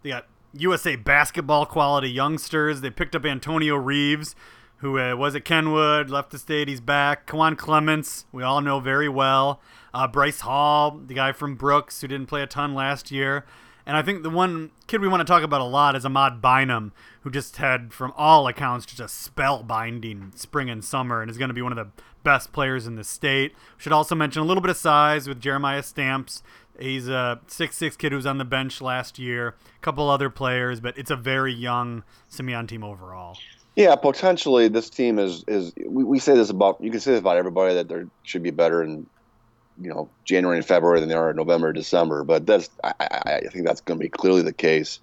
They got USA basketball quality youngsters. They picked up Antonio Reeves, who uh, was at Kenwood, left the state. He's back. Kawan Clements, we all know very well. Uh, Bryce Hall, the guy from Brooks, who didn't play a ton last year. And I think the one kid we want to talk about a lot is Ahmad Bynum, who just had, from all accounts, just a spellbinding spring and summer and is going to be one of the best players in the state. Should also mention a little bit of size with Jeremiah Stamps. He's a six-six kid who was on the bench last year. A couple other players, but it's a very young Simeon team overall. Yeah, potentially this team is is we, we say this about you can say this about everybody that they should be better in you know January and February than they are in November, December. But that's I, I think that's going to be clearly the case.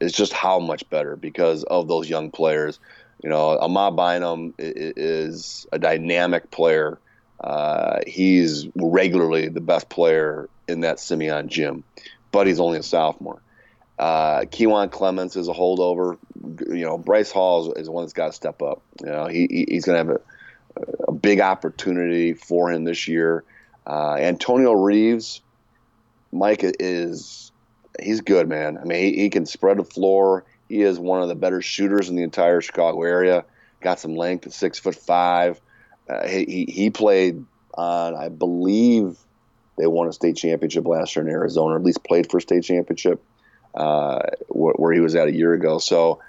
It's just how much better because of those young players. You know, Ahmad Bynum is a dynamic player. Uh, he's regularly the best player in that Simeon gym, but he's only a sophomore. Uh, Kewan Clements is a holdover. You know, Bryce Hall is, is the one that's got to step up. You know, he, he's going to have a, a, big opportunity for him this year. Uh, Antonio Reeves, Mike is he's good, man. I mean, he, he can spread the floor. He is one of the better shooters in the entire Chicago area. Got some length at six foot five. Uh, he, he played on, I believe, they won a state championship last year in Arizona, or at least played for a state championship uh, where he was at a year ago. So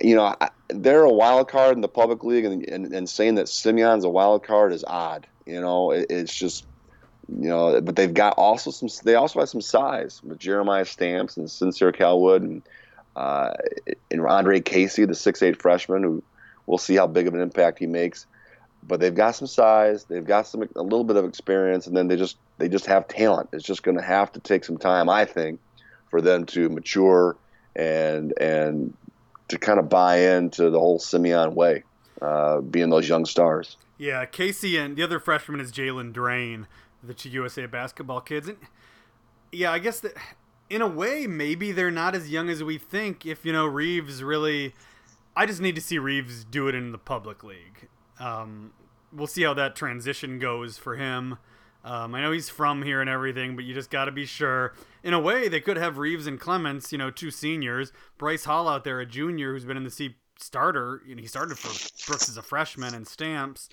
you know, they're a wild card in the public league, and, and, and saying that Simeon's a wild card is odd. You know, it, it's just, you know, but they've got also some, they also have some size with Jeremiah Stamps and Sincere Calwood and, uh, and Andre Casey, the six-eight freshman, who we'll see how big of an impact he makes. But they've got some size, they've got some a little bit of experience, and then they just they just have talent. It's just going to have to take some time, I think, for them to mature and and to kind of buy into the whole Simeon way, uh, being those young stars. Yeah, Casey and the other freshman is Jalen Drain, the USA basketball kids. And yeah, I guess that in a way, maybe they're not as young as we think. If you know Reeves really, I just need to see Reeves do it in the public league. Um, we'll see how that transition goes for him. Um, I know he's from here and everything, but you just got to be sure. In a way, they could have Reeves and Clements, you know, two seniors. Bryce Hall out there, a junior who's been in the C starter. Know, he started for Brooks as a freshman and Stamps.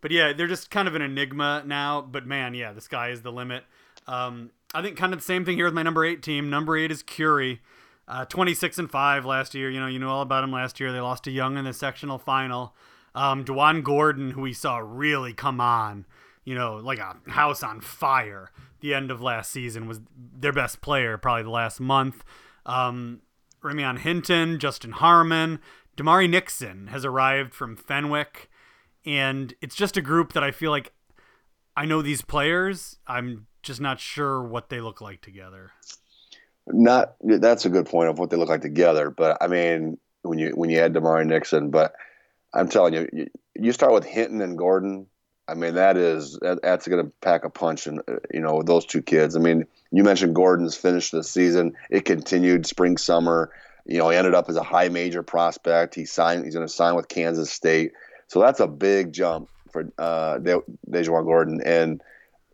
But yeah, they're just kind of an enigma now. But man, yeah, the sky is the limit. Um, I think kind of the same thing here with my number eight team. Number eight is Curie. Uh, 26 and 5 last year. You know, you know all about him last year. They lost to Young in the sectional final. Um, DaJuan Gordon, who we saw really come on you know, like a house on fire. The end of last season was their best player, probably the last month. Um, Hinton, Justin Harmon, Damari Nixon has arrived from Fenwick, and it's just a group that I feel like I know these players. I'm just not sure what they look like together. Not that's a good point of what they look like together, but I mean when you when you add Demari Nixon, but I'm telling you, you, you start with Hinton and Gordon I mean, that is that, that's going to pack a punch, and you know, those two kids. I mean, you mentioned Gordon's finished the season. It continued spring, summer. You know, he ended up as a high major prospect. He signed. He's going to sign with Kansas State. So that's a big jump for uh, De- DaJuan Gordon. And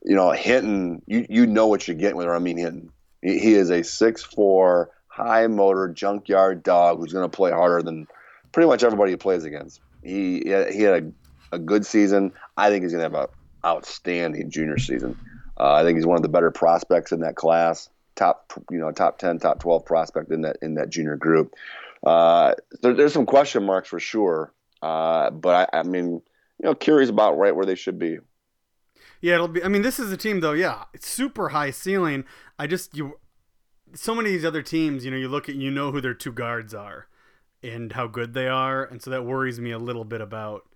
you know, Hinton, you you know what you're getting with Ramin Hinton. He, he is a six four, high motor, junkyard dog who's going to play harder than pretty much everybody he plays against. He he had a a good season. I think he's going to have an outstanding junior season. Uh, I think he's one of the better prospects in that class. Top, you know, top ten, top twelve prospect in that in that junior group. Uh, there, there's some question marks for sure, uh, but I, I mean, you know, Curie's about right where they should be. Yeah, it'll be. I mean, this is a team though. Yeah, it's super high ceiling. I just you, so many of these other teams. You know, you look at you know who their two guards are, and how good they are, and so that worries me a little bit about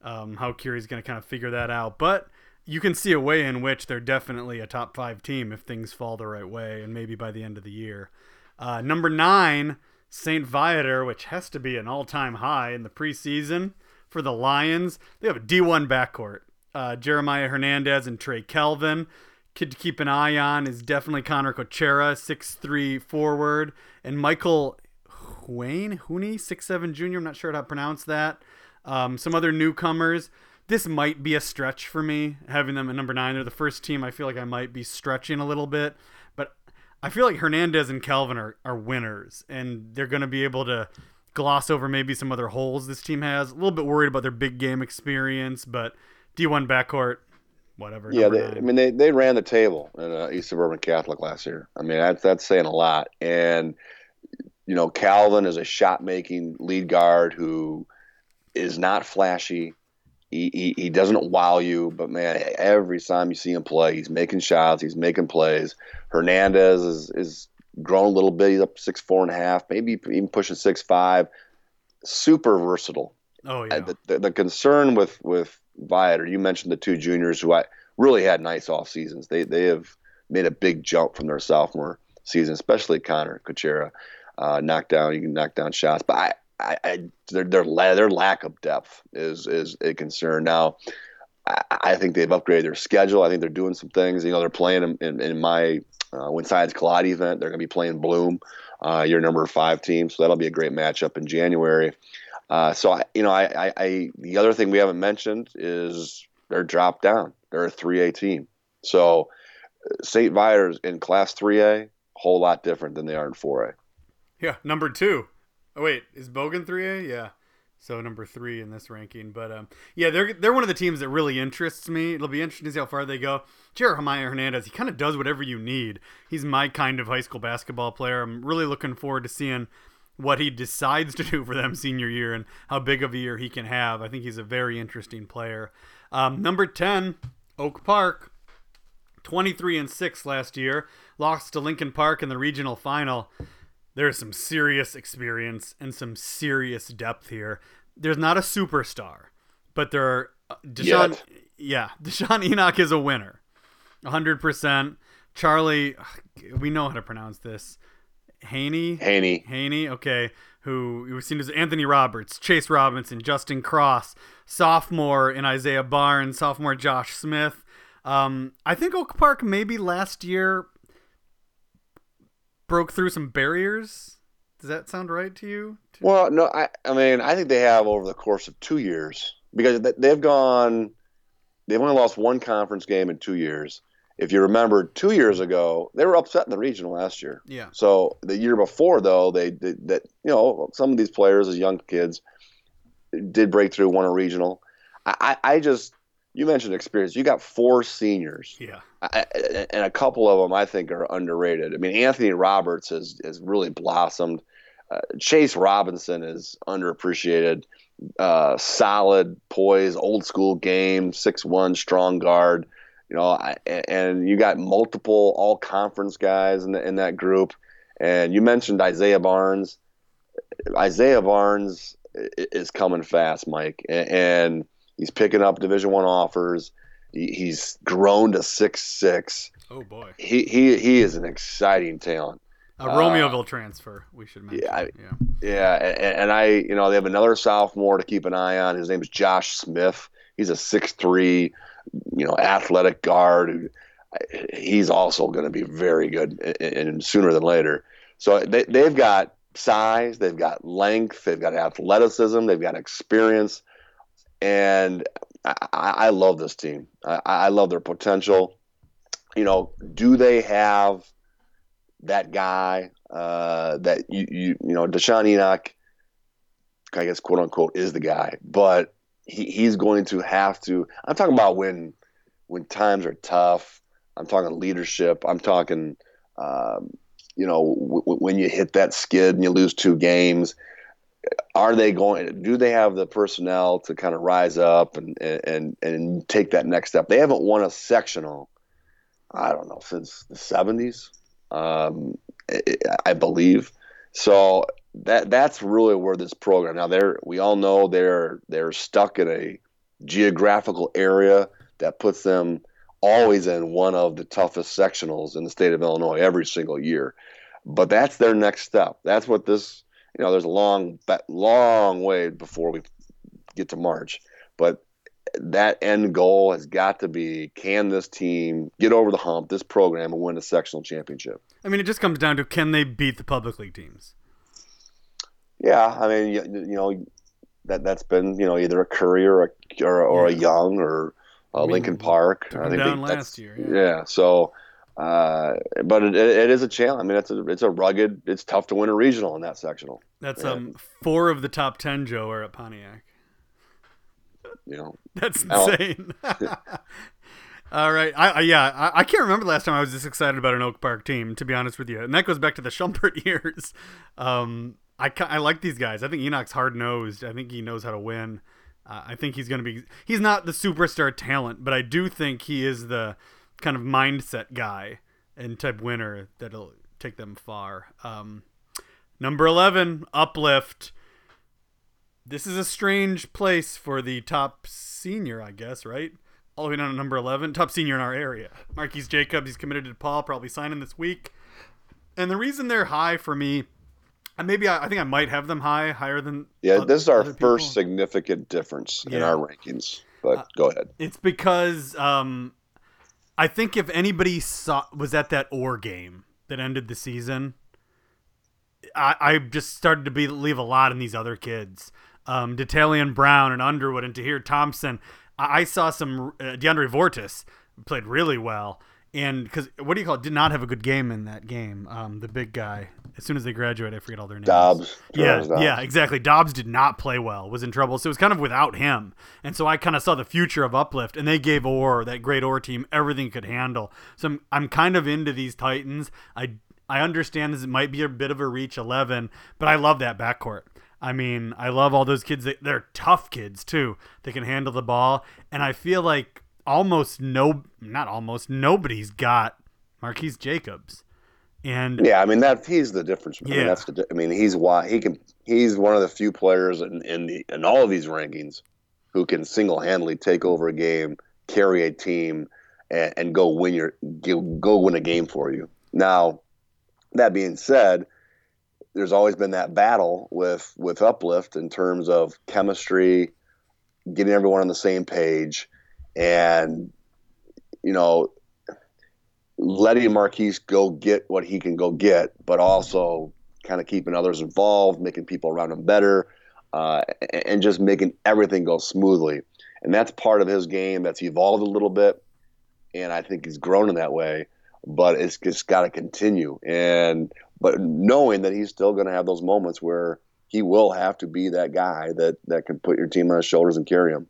um, how Curie's going to kind of figure that out. But you can see a way in which they're definitely a top five team if things fall the right way, and maybe by the end of the year. Uh, number nine, St. Viator, which has to be an all time high in the preseason for the Lions. They have a D1 backcourt. Uh, Jeremiah Hernandez and Trey Calvin. Kid to keep an eye on is definitely Connor Cochera, three forward, and Michael Wayne Hooney, six seven junior. I'm not sure how to pronounce that. Um, some other newcomers. This might be a stretch for me having them at number nine. They're the first team. I feel like I might be stretching a little bit, I feel like Hernandez and Calvin are, are winners, and they're going to be able to gloss over maybe some other holes this team has. A little bit worried about their big game experience, but D1 backcourt, whatever. Yeah, they, I mean they, they ran the table in uh, East Suburban Catholic last year. I mean that's that's saying a lot. And you know Calvin is a shot making lead guard who is not flashy. He, he, he, doesn't wow you, but man, every time you see him play, he's making shots, he's making plays. Hernandez is, is grown a little bit. He's up six four and a half, maybe even pushing six five. Super versatile. Oh yeah. The, the, the, concern with with Viator, you mentioned the two juniors who I really had nice off seasons. They they have made a big jump from their sophomore season, especially Connor Kuchera. Uh, knock down, you can knock down shots, but I, I, I their their their lack of depth is is a concern. Now, I, think they've upgraded their schedule. I think they're doing some things. You know, they're playing in, in, in my uh, when Science Collide event. They're going to be playing Bloom, uh, your number five team. So that'll be a great matchup in January. Uh, so I, you know, I, I, I the other thing we haven't mentioned is they're dropped down. They're a three A team. So St. Viator's in Class three A, whole lot different than they are in four A. Yeah, number two. Oh wait, is Bogan three A? Yeah. So number three in this ranking, but um, yeah, they're they're one of the teams that really interests me. It'll be interesting to see how far they go. Jeremiah Hernandez, he kind of does whatever you need. He's my kind of high school basketball player. I'm really looking forward to seeing what he decides to do for them senior year and how big of a year he can have. I think he's a very interesting player. Um, number 10, Oak Park, 23 and 6 last year, lost to Lincoln Park in the regional final. There's some serious experience and some serious depth here. There's not a superstar, but there are uh, Deshaun. Yet. Yeah, Deshaun Enoch is a winner, 100%. Charlie, we know how to pronounce this. Haney. Haney. Haney, okay, who we've seen as Anthony Roberts, Chase Robinson, Justin Cross, sophomore in Isaiah Barnes, sophomore Josh Smith. Um, I think Oak Park maybe last year broke through some barriers. Does that sound right to you? Well, no, I, I mean, I think they have over the course of two years because they- they've gone, they've only lost one conference game in two years. If you remember, two years ago, they were upset in the regional last year. Yeah. So the year before, though, they did that. You know, some of these players as young kids did break through, won a regional. I, I just, you mentioned experience. You got four seniors, Yeah. I, and a couple of them I think are underrated. I mean, Anthony Roberts has has really blossomed. Uh, Chase Robinson is underappreciated. Uh, solid poise, old school game, six one, strong guard. You know, I, and you got multiple all conference guys in, the, in that group. And you mentioned Isaiah Barnes. Isaiah Barnes is coming fast, Mike, and he's picking up Division One offers. He- He's grown to six six. Oh boy. He he he is an exciting talent. A Romeoville uh, transfer, we should mention. yeah, I- yeah. Yeah, and, and I, you know, they have another sophomore to keep an eye on. His name is Josh Smith. He's a six three, you know, athletic guard. Who, he's also going to be very good, and, and sooner than later. So they they've got size, they've got length, they've got athleticism, they've got experience, and I, I love this team. I, I love their potential. You know, do they have that guy uh, that you, you you know Deshaun Enoch, I guess quote unquote is the guy, but he, he's going to have to. I'm talking about when when times are tough. I'm talking leadership. I'm talking, um, you know, w- w- when you hit that skid and you lose two games. Are they going? Do they have the personnel to kind of rise up and and and take that next step? They haven't won a sectional. I don't know since the 70s um, I, believe. So that that's really where this program. Now they're we all know they're they're stuck in a geographical area that puts them always in one of the toughest sectionals in the state of Illinois every single year. But that's their next step. That's what this. You know, there's a long long way before we get to March, but that end goal has got to be can this team get over the hump, this program, and win a sectional championship? I mean, it just comes down to can they beat the public league teams? Yeah, I mean, you, you know, that that's been you know either a Curie or a, or, or a Young or uh, a mean, Lincoln Park. I think down that's- last year, Yeah. yeah. so, uh, but it, it is a challenge. I mean, it's a it's a rugged. It's tough to win a regional in that sectional. That's Yeah. um four of the top ten Joe are at Pontiac. You know, That's insane. All right, I, I yeah, I, I can't remember the last time I was this excited about an Oak Park team. To be honest with you, and that goes back to the Shumpert years. Um, I I like these guys. I think Enoch's hard nosed. I think he knows how to win. Uh, I think he's going to be. He's not the superstar talent, but I do think he is the kind of mindset guy and type winner that'll take them far. Um, number eleven, Uplift. This is a strange place for the top senior, I guess, right? All the way down to number 11, top senior in our area. Marquise Jacobs, he's committed to Paul, probably signing this week. And the reason they're high for me, and maybe I, I think I might have them high, higher than yeah, oth- this is our other people. first significant difference in our rankings. But go ahead. It's because um, I think if anybody saw was at that or game that ended the season, I, I just started to believe a lot in these other kids. Um, Detalian Brown and Underwood and Tahir Thompson. I, I saw some uh, DeAndre Vortis played really well. And because what do you call it? Did not have a good game in that game. Um, the big guy. As soon as they graduate, I forget all their names. Dobbs. Yeah, Dobbs. yeah, exactly. Dobbs did not play well, was in trouble. So it was kind of without him. And so I kind of saw the future of Uplift, and they gave Orr, that great Orr team, everything could handle. So I'm, I'm kind of into these Titans. I, I understand this it might be a bit of a reach 11, but I love that backcourt. I mean, I love all those kids. That, they're tough kids too. They can handle the ball, and I feel like almost no, not almost nobody's got Marquise Jacobs. And yeah, I mean that he's the difference. I Yeah. mean, that's the. I mean he's why he can. He's one of the few players in in, the, in all of these rankings who can single handedly take over a game, carry a team, and, and go win your go win a game for you. Now, that being said, there's always been that battle with with uplift in terms of chemistry, getting everyone on the same page, and you know letting Marquise go get what he can go get, but also kind of keeping others involved, making people around him better, uh, and- just making everything go smoothly. And that's part of his game that's evolved a little bit, and I think he's grown in that way. But it's just got to continue, and but knowing that he's still going to have those moments where he will have to be that guy that that can put your team on his shoulders and carry him.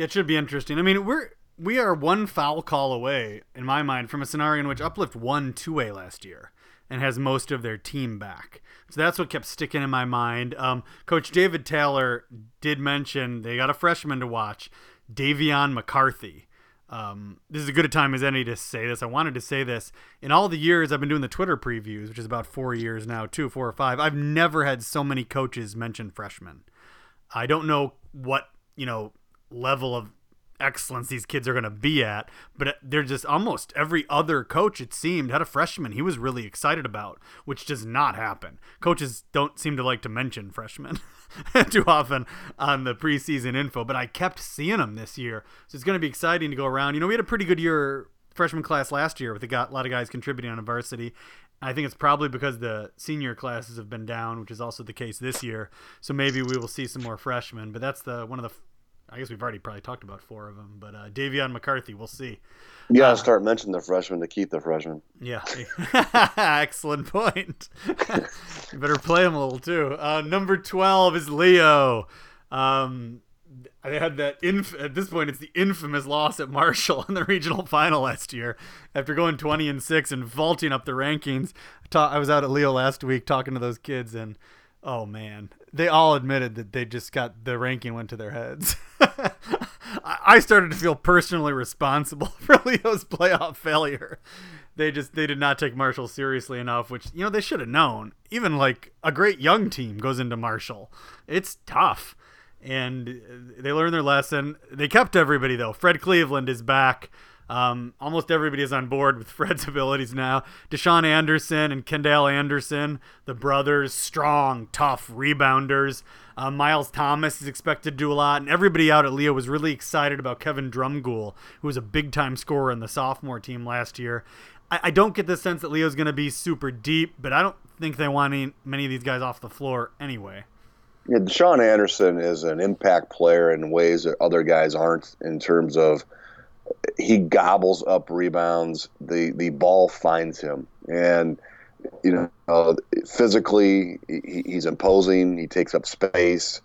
Yeah, it should be interesting. I mean, we're we are one foul call away, in my mind, from a scenario in which Uplift won two A last year and has most of their team back. So that's what kept sticking in my mind. Um, Coach David Taylor did mention they got a freshman to watch, Davion McCarthy. Um, this is as good a time as any to say this. I wanted to say this. In all the years I've been doing the Twitter previews, which is about four years now, two, four, or five, I've never had so many coaches mention freshmen. I don't know what you know level of excellence these kids are going to be at, but they're just almost every other coach it seemed had a freshman he was really excited about, which does not happen. Coaches don't seem to like to mention freshmen too often on the preseason info, but I kept seeing them this year, so it's going to be exciting to go around. You know, we had a pretty good year freshman class last year with a lot of guys contributing on a varsity. I think it's probably because the senior classes have been down, which is also the case this year. So maybe we will see some more freshmen. But that's the one of the. I guess we've already probably talked about four of them. But uh, Davion McCarthy, we'll see. You got to Uh, start mentioning the freshmen to keep the freshmen. Yeah, excellent point. you better play him a little too. Uh, number twelve is Leo. Um, they had that inf- at this point it's the infamous loss at Marshall in the regional final last year after going 20 and 6 and vaulting up the rankings. Ta- I was out at Leo last week talking to those kids and oh man, they all admitted that they just got the ranking went to their heads. I started to feel personally responsible for Leo's playoff failure. They just they did not take Marshall seriously enough, which you know they should have known. Even like a great young team goes into Marshall. It's tough and they learned their lesson. They kept everybody though. Fred Cleveland is back. Um, almost everybody is on board with Fred's abilities now. Deshaun Anderson and Kendall Anderson, the brothers, strong, tough rebounders. Uh, Miles Thomas is expected to do a lot, and everybody out at Leo was really excited about Kevin Drumgoole, who was a big time scorer in the sophomore team last year. I, I don't get the sense that Leo's going to be super deep, but I don't think they want any, many of these guys off the floor anyway. Yeah, Deshaun Anderson is an impact player in ways that other guys aren't in terms of he gobbles up rebounds. The the ball finds him, and you know uh, physically he, he's imposing. He takes up space.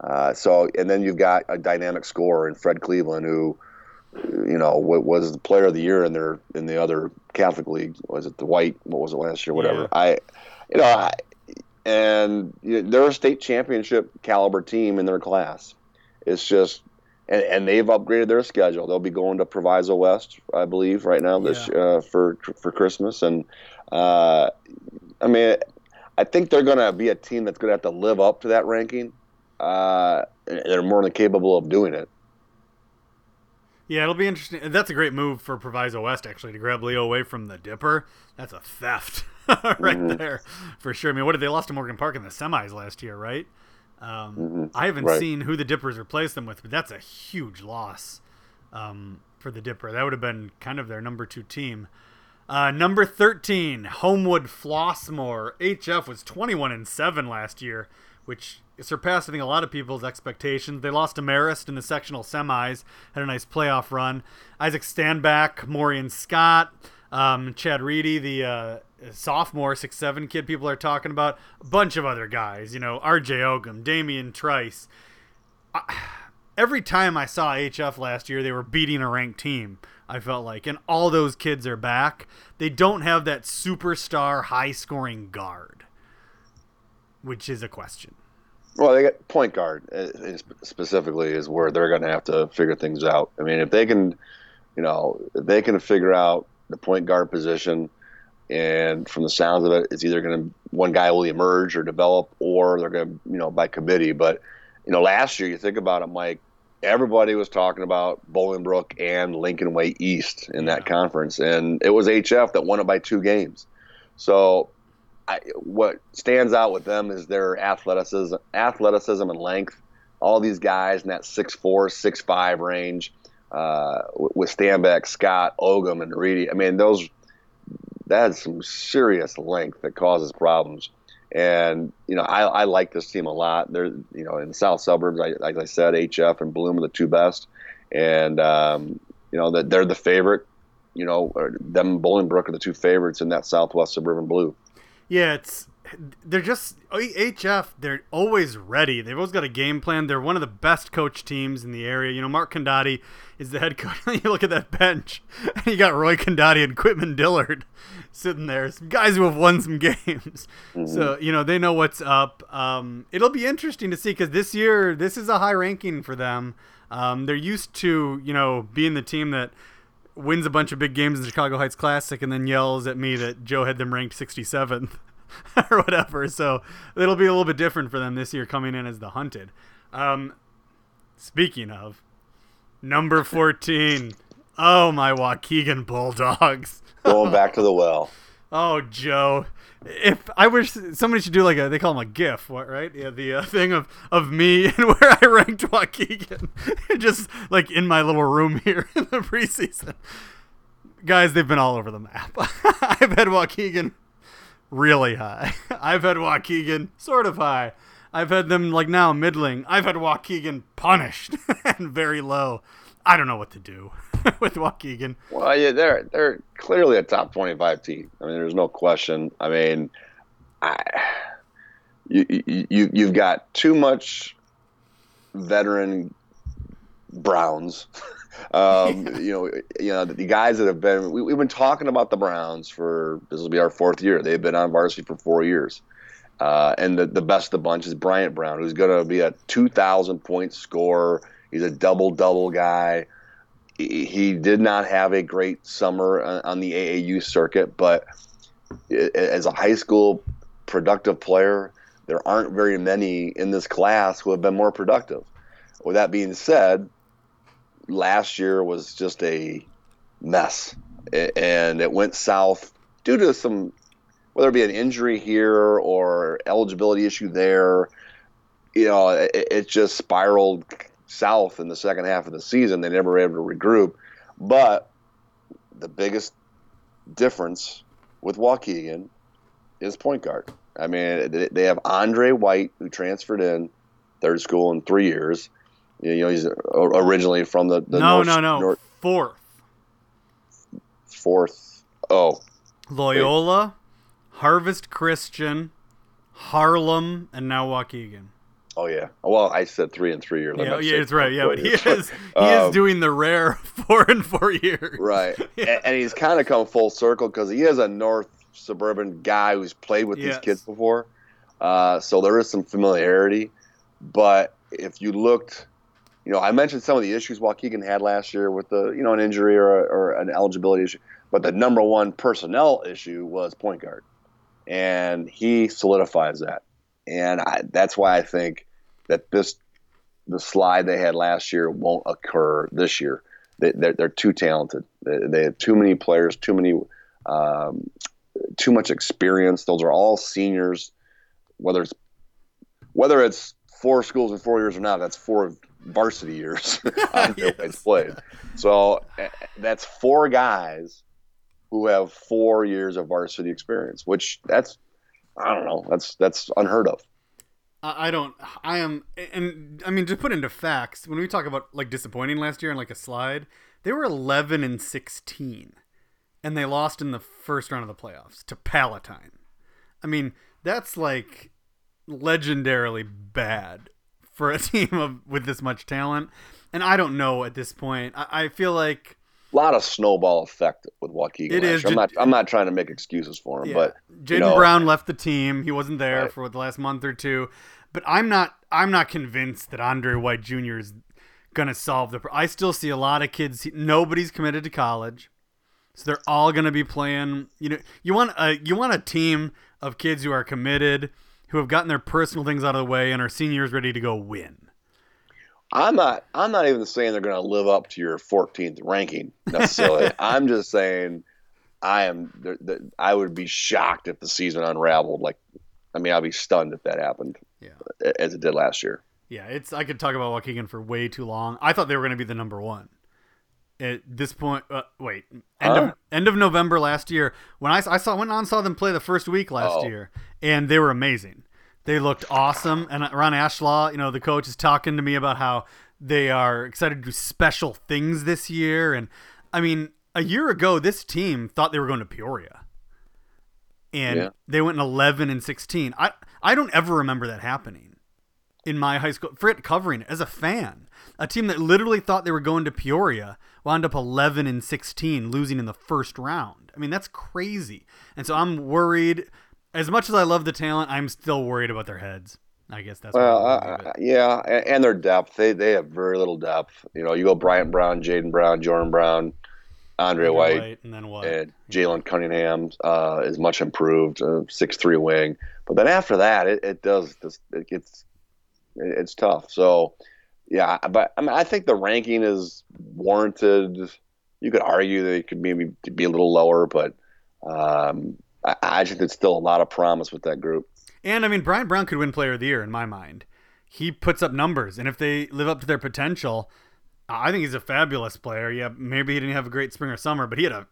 Uh, so and then you've got a dynamic scorer in Fred Cleveland who you know wa- was the player of the year in their in the other Catholic league. Was it the White? What was it last year? Whatever. Yeah. I you know I, and they're a state championship caliber team in their class. It's just, and, and they've upgraded their schedule. They'll be going to Proviso West, I believe, right now this uh, for for Christmas. And uh, I mean, I think they're going to be a team that's going to have to live up to that ranking. Uh, they're more than capable of doing it. Yeah, it'll be interesting. That's a great move for Proviso West, actually, to grab Leo away from the Dipper. That's a theft right there, for sure. I mean, what did they lost to Morgan Park in the semis last year, right? Um, I haven't Right. seen who the Dippers replaced them with, but that's a huge loss um, for the Dipper. That would have been kind of their number two team. Uh, number 13, Homewood Flossmoor. HF was 21 and 7 last year, which surpassed, I think, a lot of people's expectations. They lost to Marist in the sectional semis, had a nice playoff run. Isaac Stanback, Morian Scott, um, Chad Reedy, the uh, sophomore, six seven kid people are talking about. A bunch of other guys, you know, RJ Ogum, Damian Trice. every time I saw HF last year, they were beating a ranked team. I felt like, and all those kids are back. They don't have that superstar, high-scoring guard, which is a question. Well, they get point guard uh, specifically is where they're going to have to figure things out. I mean, if they can, you know, they can figure out the point guard position, and from the sounds of it, it's either going to one guy will emerge or develop, or they're going to, you know, by committee. But you know, last year you think about it, Mike. Everybody was talking about Bolingbrook and Lincoln Way East in that conference, and it was HF that won it by two games. So I, what stands out with them is their athleticism, athleticism and length. All these guys in that six four, six five range, uh, with Stanback, Scott, Ogum, and Reedy. I mean, those that's some serious length that causes problems. And you know, I, I like this team a lot. They're you know in the south suburbs, I, like I said, HF and Bloom are the two best, and um, you know that they're the favorite. You know, them Bolingbrook are the two favorites in that Southwest Suburban Blue. Yeah, it's they're just HF. They're always ready. They've always got a game plan. They're one of the best coach teams in the area. You know, Mark Condotti is the head coach. you look at that bench, and you got Roy Condotti and Quitman Dillard sitting there. Some guys who have won some games. Mm-hmm. So you know they know what's up. Um, it'll be interesting to see because this year this is a high ranking for them. Um, they're used to you know being the team that wins a bunch of big games in the Chicago Heights Classic and then yells at me that Joe had them ranked 67th or whatever. So it'll be a little bit different for them this year coming in as the hunted. Um, speaking of number 14, oh my Waukegan Bulldogs. Going back to the well. Oh, Joe if I wish somebody should do like a they call them a GIF, what right? Yeah, the uh, thing of of me and where I ranked Waukegan, just like in my little room here in the preseason. Guys, they've been all over the map. I've had Waukegan really high. I've had Waukegan sort of high. I've had them like now middling. I've had Waukegan punished and very low. I don't know what to do. with Waukegan. Well, yeah, they're they're clearly a top twenty-five team. I mean, there's no question. I mean, I, you you you've got too much veteran Browns. Um, you know, you know the guys that have been. We, have been talking about the Browns for this will be our fourth year. They've been on varsity for four years. Uh, and the, the best of the bunch is Bryant Brown, who's going to be a 2,000 point scorer. He's a double double guy he did not have a great summer on the AAU circuit, but as a high school productive player, there aren't very many in this class who have been more productive. With that being said, last year was just a mess, and it went south due to some, whether it be an injury here or eligibility issue there. You know, it, it just spiraled south in the second half of the season. They never were able to regroup. But the biggest difference with Waukegan is point guard. I mean, they have Andre White, who transferred in third school in three years. You know, he's originally from the, the no, North, no, no, North, fourth, fourth. Oh, Loyola, wait. Harvest Christian, Harlem, and now Waukegan. Oh yeah. Well, I said three and three years. Yeah, yeah, it's right. Yeah, but he is he um, is doing the rare four and four years. Right, yeah. and, and, he's kind of come full circle because he is a North suburban guy who's played with yes. these kids before, uh, so there is some familiarity. But if you looked, you know, I mentioned some of the issues Waukegan had last year with the you know an injury or, or an eligibility issue, but the number one personnel issue was point guard, and he solidifies that and I, that's why I think that this the slide they had last year won't occur this year. They, they're, they're too talented. They, they, have too many players, too many, um, too much experience. Those are all seniors. Whether it's whether it's four schools in four years or not, that's four varsity years yes. played. So eh, that's four guys who have four years of varsity experience, which that's I don't know. That's that's unheard of. I don't. I am, and I mean to put into facts. When we talk about like disappointing last year and like a slide, they were eleven and sixteen, and they lost in the first round of the playoffs to Palatine. I mean, that's like legendarily bad for a team of with this much talent. And I don't know at this point. I, I feel like a lot of snowball effect with Waukegan. It is. I'm not. I'm not trying to make excuses for him, Yeah. but Jaden know, Brown left the team. He wasn't there Right. for the last month or two. But I'm not. I'm not convinced that Andre White Jr. is gonna solve the. Pro- I still see a lot of kids. Nobody's committed to college, so they're all gonna be playing. You know, you want a you want a team of kids who are committed, who have gotten their personal things out of the way, and are seniors ready to go win. I'm not. I'm not even saying they're going to live up to your 14th ranking necessarily. I'm just saying I am. I would be shocked if the season unraveled. Like, I mean, I'd be stunned if that happened Yeah. as it did last year. Yeah, it's I could talk about Waukegan for way too long. I thought they were going to be the number one. At this point, uh, wait, end of end of November last year when I, I saw went on saw them play the first week last Oh. year, and they were amazing. They looked awesome, and Ron Ashlaw, you know, the coach is talking to me about how they are excited to do special things this year. And I mean, a year ago, this team thought they were going to Peoria, and Yeah. they went in eleven and sixteen. I I don't ever remember that happening in my high school for it covering it as a fan. A team that literally thought they were going to Peoria wound up 11 and 16, losing in the first round. I mean, that's crazy. And so I'm worried. As much as I love the talent, I'm still worried about their heads. I guess that's Well, uh, I'll leave it. uh, yeah, and, their depth. They they have very little depth. You know, you go Bryant Brown, Jaden Brown, Jordan Brown, Andre You're White, and then what? and Jalen Cunningham uh, is much improved, uh, six three wing. But then after that, it, it does this. It gets it, it's tough. So yeah, but I mean, I think the ranking is warranted. You could argue that it could maybe be a little lower, but um, I, I think there's still a lot of promise with that group. And I mean, Brian Brown could win Player of the Year in my mind. He puts up numbers, and if they live up to their potential, I think he's a fabulous player. Yeah, maybe he didn't have a great spring or summer, but he had a.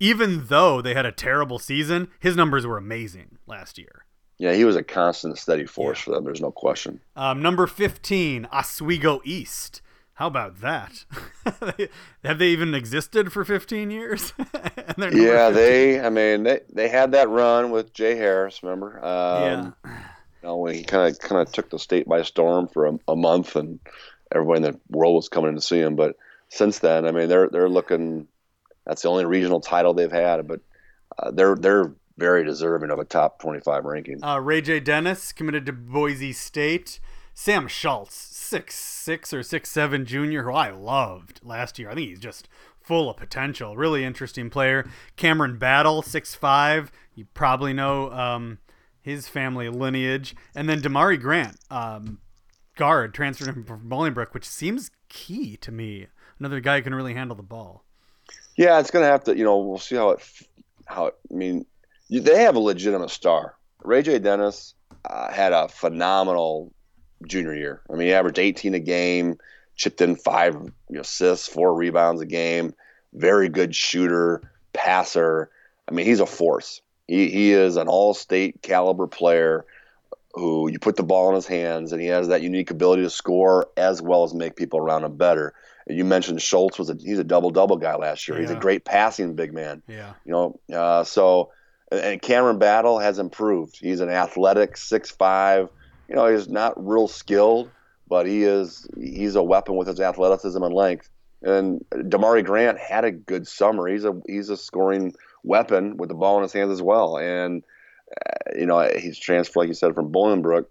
Even though they had a terrible season, his numbers were amazing last year. Yeah, he was a constant, steady force Yeah. for them. There's no question. Um, number fifteen, Oswego East. How about that? have they even existed for fifteen years? And they're Yeah, 15. they. I mean, they they had that run with Jay Harris. Remember? Um, yeah. You know, when he kind of kind of took the state by storm for a, a month, and everybody in the world was coming in to see him. But since then, I mean, they're they're looking. That's the only regional title they've had, but uh, they're they're very deserving of a top twenty-five ranking. Uh, Ray J. Dennis committed to Boise State. Sam Schultz, six six or six seven junior, who I loved last year. I think he's just full of potential. Really interesting player. Cameron Battle, six five. You probably know um, his family lineage. And then Damari Grant, um, guard, transferred from Bolingbrook, which seems key to me. Another guy who can really handle the ball. Yeah, it's gonna have to. You know, we'll see how it how it. I mean, they have a legitimate star. Ray J. Dennis uh, had a phenomenal junior year. I mean, he averaged 18 a game, chipped in five you know, assists, four rebounds a game. Very good shooter, passer. I mean, he's a force. He he is an all-state caliber player who you put the ball in his hands, and he has that unique ability to score as well as make people around him better. You mentioned Schultz was a he's a double double guy last year. He's a great passing big man. Yeah. You know, uh, so and Cameron Battle has improved. He's an athletic six five. You know, he's not real skilled, but he is he's a weapon with his athleticism and length. And Damari Grant had a good summer. He's a he's a scoring weapon with the ball in his hands as well. And uh, you know, he's transferred like you said from Bolingbrook.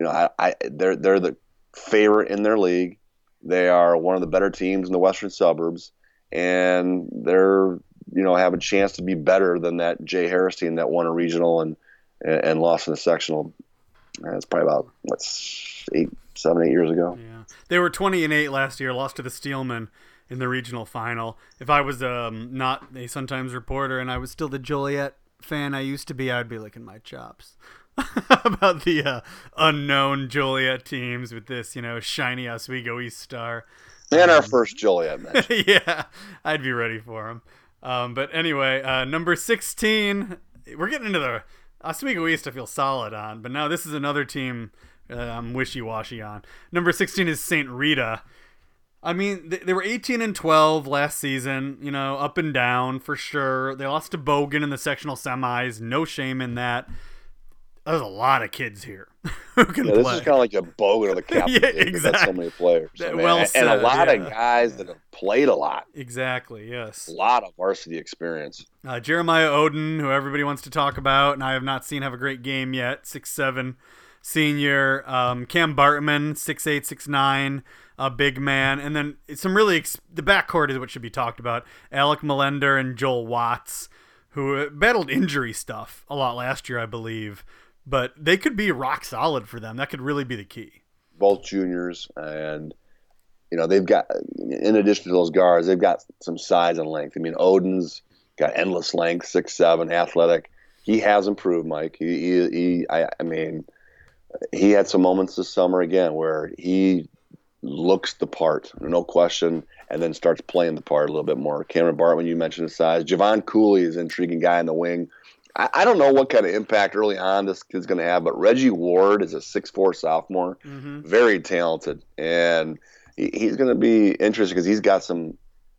You know, I, I they're they're the favorite in their league. They are one of the better teams in the western suburbs, and they're you know have a chance to be better than that Jay Harris team that won a regional and and lost in the sectional. That's probably about what's eight, seven, eight years ago. Yeah, they were twenty and eight last year. Lost to the Steelmen in the regional final. If I was um, not a Sun Times reporter and I was still the Joliet fan I used to be, I'd be licking my chops about the uh, unknown Joliet teams with this, you know, shiny Oswego East star. And our first Joliet match. yeah, I'd be ready for him. Um, but anyway, uh, number 16, we're getting into the Oswego East, I feel solid on, but now this is another team uh, I'm wishy washy on. Number 16 is St. Rita. I mean, they, they were 18 and 12 last season, you know, up and down for sure. They lost to Bogan in the sectional semis, no shame in that. There's a lot of kids here who can Yeah, this is kind of like a bogan of the captain. Yeah, League. So many players. I mean, well and, and a said, lot of yeah. guys that have played a lot. exactly. Yes. A lot of varsity experience. Uh, Jeremiah Odin, who everybody wants to talk about, and I have not seen have a great game yet. Six seven, senior. Um, Cam Bartman, six eight six nine, a big man, and then some really ex- the backcourt is what should be talked about. Alec Melender and Joel Watts, who uh, battled injury stuff a lot last year, I believe, but they could be rock solid for them. That could really be the key. both juniors, and you know they've got in addition to those guards, they've got some size and length. I mean, Odin's got endless length, six seven, athletic. He has improved, Mike. He, he, he I, I mean, he had some moments this summer again where he looks the part, no question, and then starts playing the part a little bit more. Cameron Bartman, you mentioned his size. Javon Cooley is an intriguing guy in the wing. I, I don't know what kind of impact early on this kid's going to have, but Reggie Ward is a six four sophomore Mm-hmm. very talented, and he, he's going to be interesting because he's got some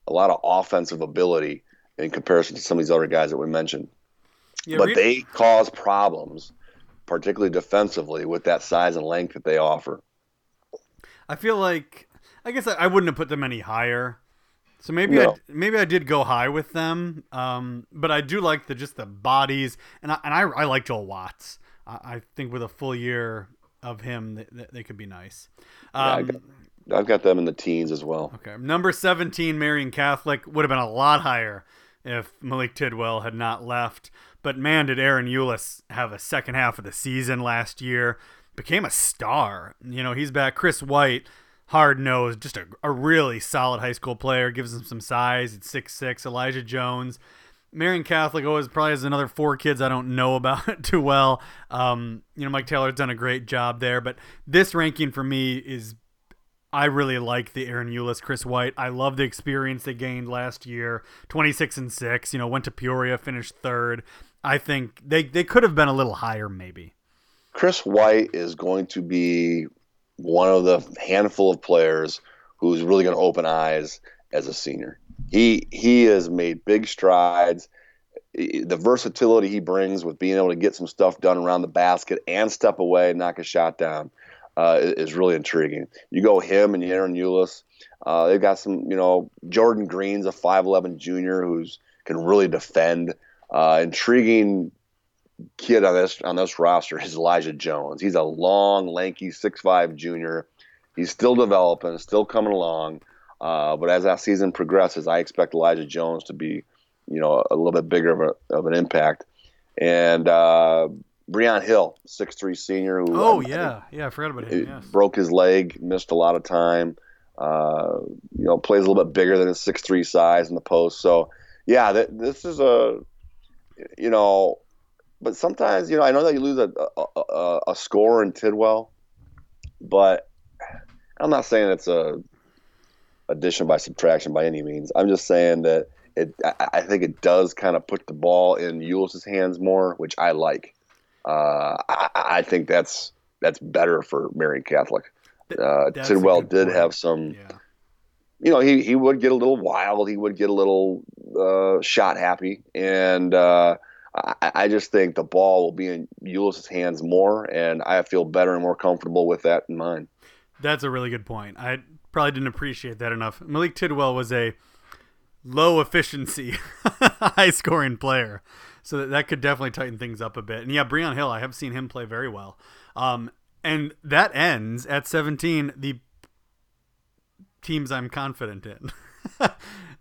a lot of offensive ability in comparison to some of these other guys that we mentioned. Yeah, but they cause problems, particularly defensively, with that size and length that they offer. I feel like I guess I, I wouldn't have put them any higher. So maybe No. I maybe I did go high with them, um, but I do like the just the bodies, and I, and I, I like Joel Watts. I, I think with a full year of him, they, they, they could be nice. I Um, got- I've got them in the teens as well. okay, number seventeen, Marian Catholic would have been a lot higher if Malik Tidwell had not left. But man, did Aaron Eulis have a second half of the season last year? Became a star. You know, he's back. Chris White, hard nosed, just a, a really solid high school player. Gives him some size. It's six six. Elijah Jones. Marian Catholic always probably has another four kids I don't know about too well. Um, you know, Mike Taylor's done a great job there, but this ranking for me is I really like the Aaron Eulis, Chris White. I love the experience they gained last year. 26 and 6, you know, went to Peoria, finished third. I think they, they could have been a little higher maybe. Chris White is going to be one of the handful of players who's really going to open eyes as a senior. He he has made big strides. The versatility he brings with being able to get some stuff done around the basket and step away, and knock a shot down, uh, is really intriguing. You go him and Aaron Eulis. Uh, they've got some, you know, Jordan Green's a 5'11 junior who's can really defend. Uh, intriguing kid on this on this roster is Elijah Jones. He's a long, lanky, 6'5 junior. He's still developing, still coming along. Uh, but as that season progresses, I expect Elijah Jones to be, you know, a little bit bigger of, a, of an impact. And uh, Breon Hill, 6'3 senior. Who Oh, I- yeah. Yeah, I forgot about him. Yes. broke his leg, missed a lot of time. Uh, you know, plays a little bit bigger than his six three size in the post. So, yeah, th- this is a, you know, but sometimes you know I know that you lose a a, a, a score in Tidwell, but I'm not saying it's a addition by subtraction by any means. I'm just saying that it. I, I think it does kind of put the ball in Eulis's hands more, which I like. Uh, I, I think that's that's better for Marian Catholic. Uh, That's Tidwell did point. have some, Yeah. you know, he, he would get a little wild. He would get a little uh, shot happy. And uh, I, I just think the ball will be in Eulis's hands more. And I feel better and more comfortable with that in mind. That's a really good point. I probably didn't appreciate that enough. Malik Tidwell was a low efficiency, high scoring player. So that, that could definitely tighten things up a bit. And yeah, Breon Hill, I have seen him play very well. Um, and that ends at 17, the teams I'm confident in.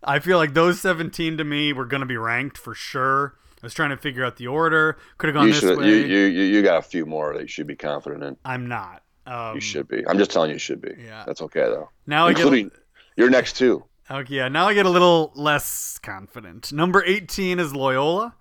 I feel like those 17 to me were going to be ranked for sure. I was trying to figure out the order. Could have gone You this should way. you, you you got a few more that you should be confident in. I'm not. Um, You should be. I'm just telling you, you should be. Yeah. That's okay though. Now I get Including your next two. Okay, yeah, now I get a little less confident. Number 18 is Loyola.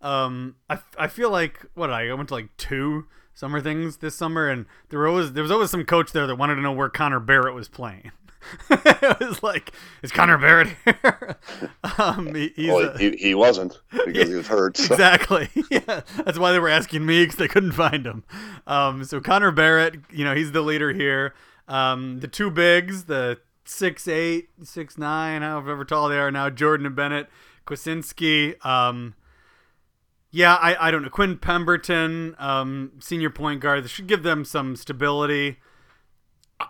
Um, I, I feel like what I went to like two summer things this summer, and there were always there was always some coach there that wanted to know where Connor Barrett was playing. it was like, is Connor Barrett here? um, he, Well, a- he, he wasn't because he was hurt. so- exactly. yeah, that's why they were asking me because they couldn't find him. Um, so Connor Barrett, you know, he's the leader here. Um, the two bigs, the six eight, six nine, however tall they are now, Jordan and Bennett, Kwasinski. Um, Yeah, I, I don't know. Quinn Pemberton, um, senior point guard, this should give them some stability.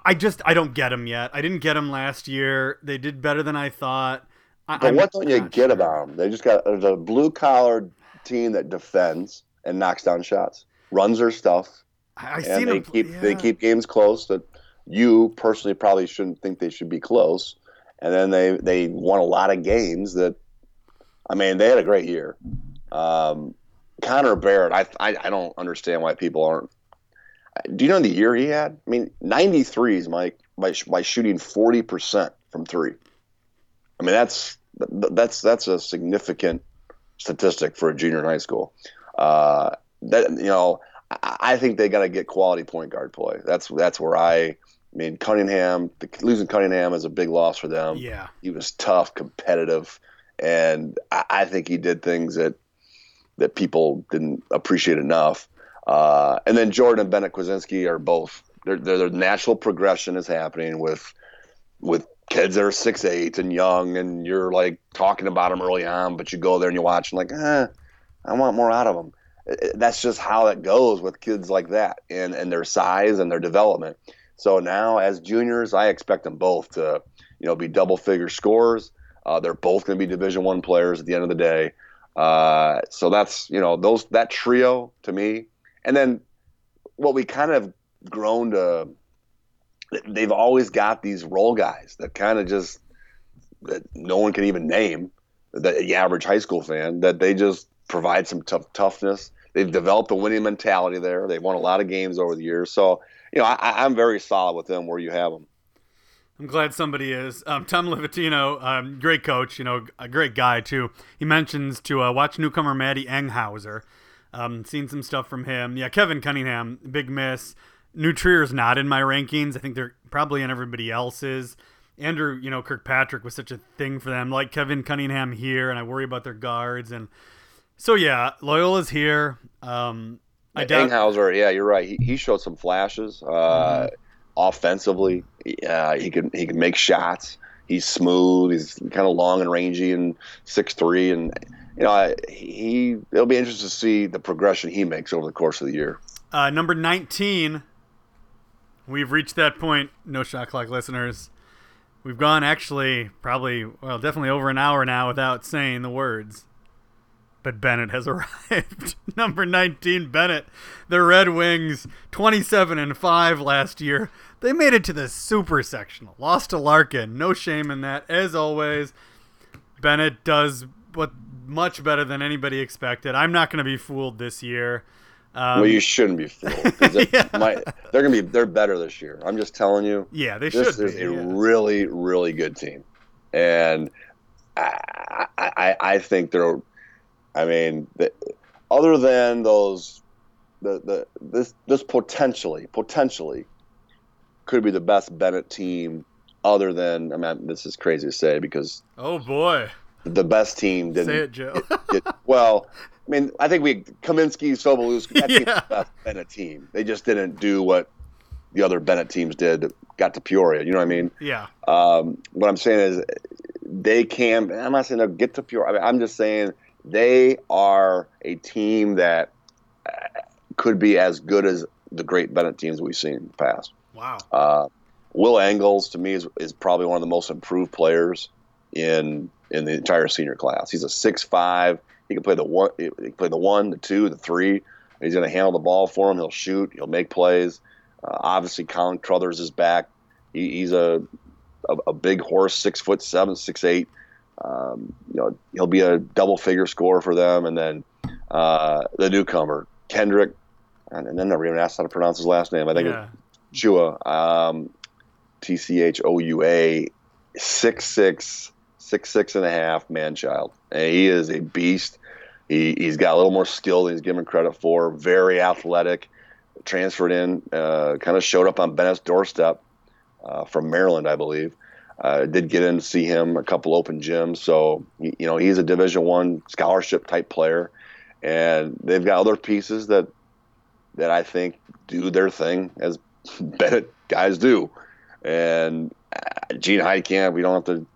I just I don't get them yet. I didn't get them last year. They did better than I thought. I, but I'm what don't you get sure. about them? They just got there's a blue collar team that defends and knocks down shots, runs their stuff. I, I and they them, keep yeah. they keep games close that you personally probably shouldn't think they should be close. And then they they won a lot of games that I mean they had a great year. Um, Connor Barrett, I, I I don't understand why people aren't. Do you know the year he had? I mean, 93s, Mike, by by shooting 40 percent from three. I mean, that's that's that's a significant statistic for a junior in high school. Uh, that you know, I, I think they got to get quality point guard play. That's that's where I. I mean, Cunningham the, losing Cunningham is a big loss for them. Yeah, he was tough, competitive, and I, I think he did things that that people didn't appreciate enough. Uh, and then Jordan and Bennett Kwasinski are both their, their natural progression is happening with with kids that are six eight and young, and you're like talking about them early on, but you go there and you watch and like, eh, I want more out of them. That's just how it goes with kids like that, and and their size and their development. So now, as juniors, I expect them both to, you know, be double figure scorers. Uh, they're both going to be Division One players at the end of the day. Uh, so that's you know those that trio to me, and then what we kind of grown to. They've always got these role guys that kind of just that no one can even name. The average high school fan that they just provide some tough toughness. They've developed a winning mentality there. They've won a lot of games over the years. So you know I, I'm very solid with them where you have them. I'm glad somebody is. Um, Tom Livatino, um, great coach, you know, a great guy too. He mentions to uh, watch newcomer Maddie Enghauser. Um, seen some stuff from him. Yeah, Kevin Cunningham, big miss. New Trier's not in my rankings. I think they're probably in everybody else's. Andrew, you know, Kirkpatrick was such a thing for them. Like Kevin Cunningham here, and I worry about their guards. And so yeah, Loyola's here. Um, I doubt- Enghauser, yeah, you're right. He, he showed some flashes. Uh, mm-hmm offensively. Uh, he can he can make shots. He's smooth. He's kind of long and rangy and six three, and you know he it'll be interesting to see the progression he makes over the course of the year. Uh, number nineteen, we've reached that point. No shot clock listeners. We've gone actually probably well definitely over an hour now without saying the words. But Benet has arrived. Number 19, Benet. The Red Wings, 27 and 5 last year. They made it to the super sectional. Lost to Larkin. No shame in that. As always, Benet does what much better than anybody expected. I'm not going to be fooled this year. Um, well, you shouldn't be fooled. yeah. they're going to be they're better this year. I'm just telling you. Yeah, they this should. This is a yeah. really really good team, and I, I I think they're I mean, the, other than those, the, the this this potentially potentially could be the best Benet team. Other than I mean, this is crazy to say because oh boy, the best team didn't say it, Joe. it, it, well, I mean, I think we Kaminsky, Sobolewski, that yeah. team's the best Benet team. They just didn't do what the other Benet teams did. Got to Peoria, you know what I mean? Yeah. Um, what I'm saying is, they can. I'm not saying they'll get to Peoria. I mean, I'm just saying they are a team that uh, could be as good as the great Benet teams we've seen in the past. Wow. Uh, Will Angles to me is, is probably one of the most improved players in in the entire senior class. He's a six five. He can play the one. He can play the one, the two, the three. He's going to handle the ball for him. He'll shoot. He'll make plays. Uh, obviously, Colin Crothers is back. He, he's a, a, a big horse, six foot seven, six eight. Um, you know, he'll be a double figure scorer for them. And then uh, the newcomer, Kendrick, and then never even asked how to pronounce his last name. I think yeah. it's Chua, um, T C H O U A, six six, six six and a half man child. And he is a beast. He, he's got a little more skill than he's given credit for. Very athletic. Transferred in, uh, kind of showed up on Benet's doorstep uh, from Maryland, I believe. Uh, did get in to see him a couple open gyms, so you know he's a Division One scholarship type player, and they've got other pieces that that I think do their thing as Bennett guys do. And uh, Gene Heidkamp, we don't have to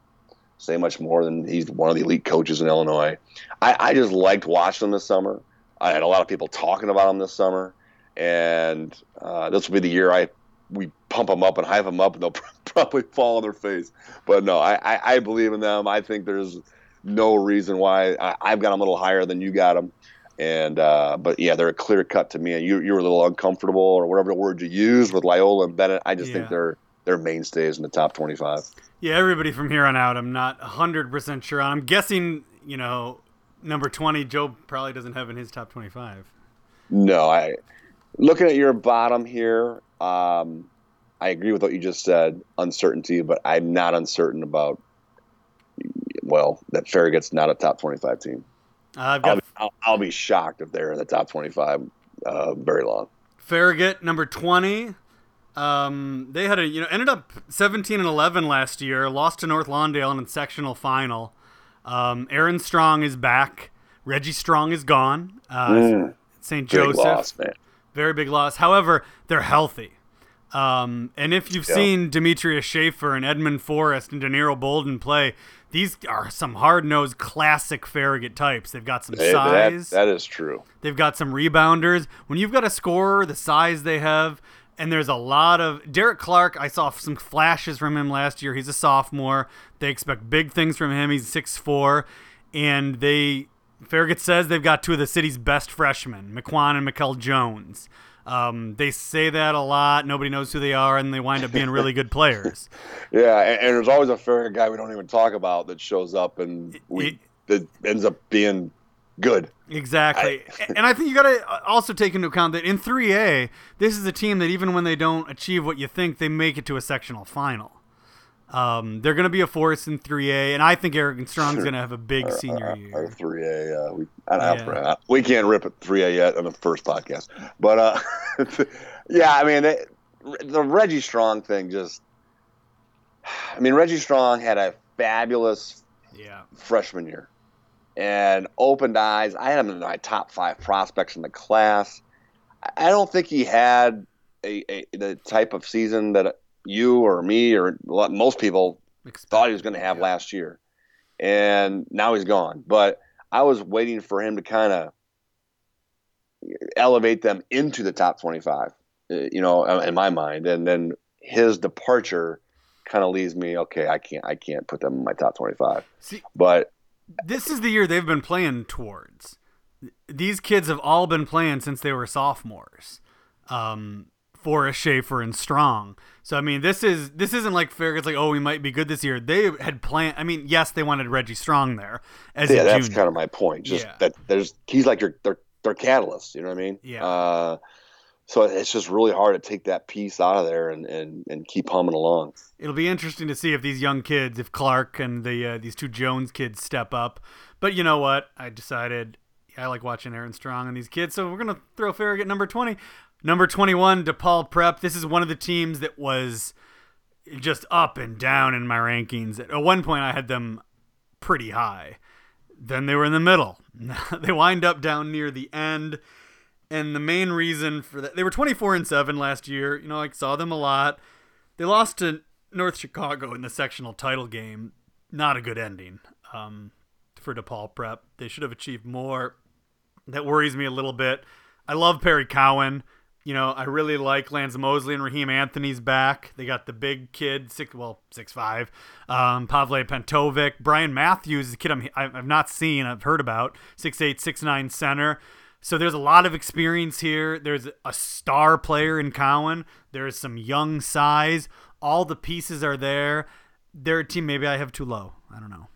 say much more than he's one of the elite coaches in Illinois. I, I just liked watching him this summer. I had a lot of people talking about him this summer, and uh, this will be the year I we pump them up and hype them up, and they'll probably fall on their face. But no, I, I, I believe in them. I think there's no reason why I, I've got them a little higher than you got them. And uh, but yeah, they're a clear cut to me. And you you were a little uncomfortable or whatever the word you use with Loyola and Benet. I just Yeah. think they're they're mainstays in the top twenty five. Yeah, everybody from here on out, I'm not 100% sure on. I'm guessing, you know, number 20, Joe probably doesn't have in his top 25. No, I looking at your bottom here. Um, I agree with what you just said, uncertainty, but I'm not uncertain about. Well, that Farragut's not a top twenty-five team. Uh, I've I'll got be, I'll, I'll be shocked if they're in the top twenty-five uh, very long. Farragut, number 20. Um, they had a, you know, ended up 17 and 11 last year, lost to North Lawndale in the sectional final. Um, Aaron Strong is back. Reggie Strong is gone. Uh, Mm, St. big Joseph. loss, man. Very big loss. However, they're healthy. Um, and if you've Yeah. seen Demetrius Schaefer and Edmund Forrest and De Niro Bolden play, these are some hard nosed classic Farragut types. They've got some Hey, that, size. that is true. They've got some rebounders. When you've got a scorer the size they have, and there's a lot of Derek Clark. I saw some flashes from him last year. He's a sophomore. They expect big things from him. He's 6'4", and they Farragut says they've got two of the city's best freshmen, McQuan and Mikel Jones. Um, they say that a lot. Nobody knows who they are, and they wind up being really good players. Yeah, and, and there's always a fair guy we don't even talk about that shows up and we It- that ends up being good. Exactly. and I think you got to also take into account that in 3A, this is a team that even when they don't achieve what you think, they make it to a sectional final. Um, they're going to be a force in 3A, and I think Eric and Strong's going to have a big senior Our year. three A, uh, we I don't Yeah. we can't rip at three A yet on the first podcast, but uh, yeah, I mean they, the Reggie Strong thing just. I mean, Reggie Strong had a fabulous Yeah. freshman year and opened eyes. I had him in my top five prospects in the class. I- don't think he had a, a the type of season that you or me or most people thought he was going to have Yeah. last year, and now he's gone. But I was waiting for him to kind of elevate them into the top twenty-five, uh, you know, in my mind, and then his departure kind of leaves me okay. I can't I can't put them in my top twenty-five, See, but this is the year they've been playing towards. These kids have all been playing since they were sophomores. Um, Forrest, Schaefer, and Strong. So I mean, this is this isn't like Farragut's like, oh, we might be good this year. They had planned. I mean, yes, they wanted Reggie Strong there as yeah, that's junior. kind of my point. Just Yeah. that there's he's like your their their catalyst. You know what I mean? Yeah. Uh, so it's just really hard to take that piece out of there and, and, and keep humming along. It'll be interesting to see if these young kids, if Clark and the uh, these two Jones kids step up. But you know what? I decided I like watching Aaron Strong and these kids, so we're gonna throw Farragut number twenty. Number twenty-one, DePaul Prep. This is one of the teams that was just up and down in my rankings. At one point, I had them pretty high. Then they were in the middle. they wind up down near the end. And the main reason for that, they were 24 and 7 last year. You know, I saw them a lot. They lost to North Chicago in the sectional title game. Not a good ending um, for DePaul Prep. They should have achieved more. That worries me a little bit. I love Perry Cowan. You know, I really like Lance Mosley and Raheem Anthony's back. They got the big kid, six well, six five, um, Pavle Pentovic, Brian Matthews, the kid I'm, I've not seen, I've heard about, six eight, six nine center. So there's a lot of experience here. There's a star player in Cowan. There's some young size. All the pieces are there. They're a team maybe I have too low. I don't know.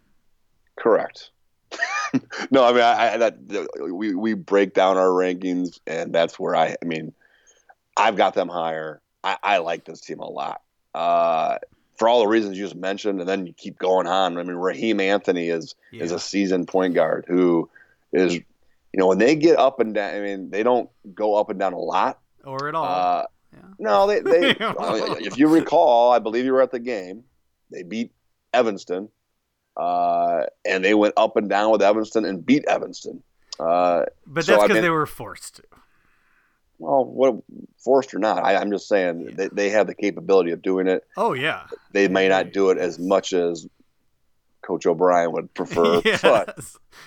Correct. no, I mean, I, I that we we break down our rankings, and that's where I. I mean, I've got them higher. I, I like this team a lot. Uh, for all the reasons you just mentioned, and then you keep going on. I mean, Raheem Anthony is is a seasoned point guard who is, you know, when they get up and down. I mean, they don't go up and down a lot. Or at all. Uh, Yeah. no, they, they if you recall, I believe you were at the game. They beat Evanston, uh, and they went up and down with Evanston and beat Evanston. Uh, but so that's I because mean- they were forced to. well, what forced or not, I, I'm just saying Yeah. they, they have the capability of doing it. Oh yeah. They may not do it as much as Coach O'Brien would prefer. yes. But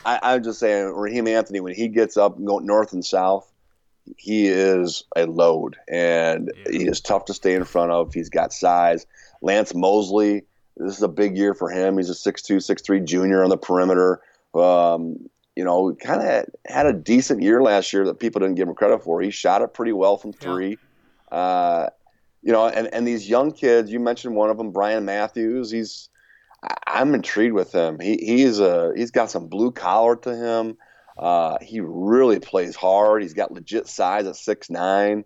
I, I'm just saying, Raheem Anthony, when he gets up and go north and south, he is a load, and Yeah. he is tough to stay in front of. He's got size. Lance Mosley, this is a big year for him. He's a 6'2", 6'3", junior on the perimeter. Um, you know, kind of had a decent year last year that people didn't give him credit for. He shot it pretty well from Yeah. three. Uh, you know, and, and these young kids, you mentioned one of them, Brian Matthews. He's, I'm intrigued with him. He he's a he's got some blue collar to him. Uh, he really plays hard. He's got legit size at six nine,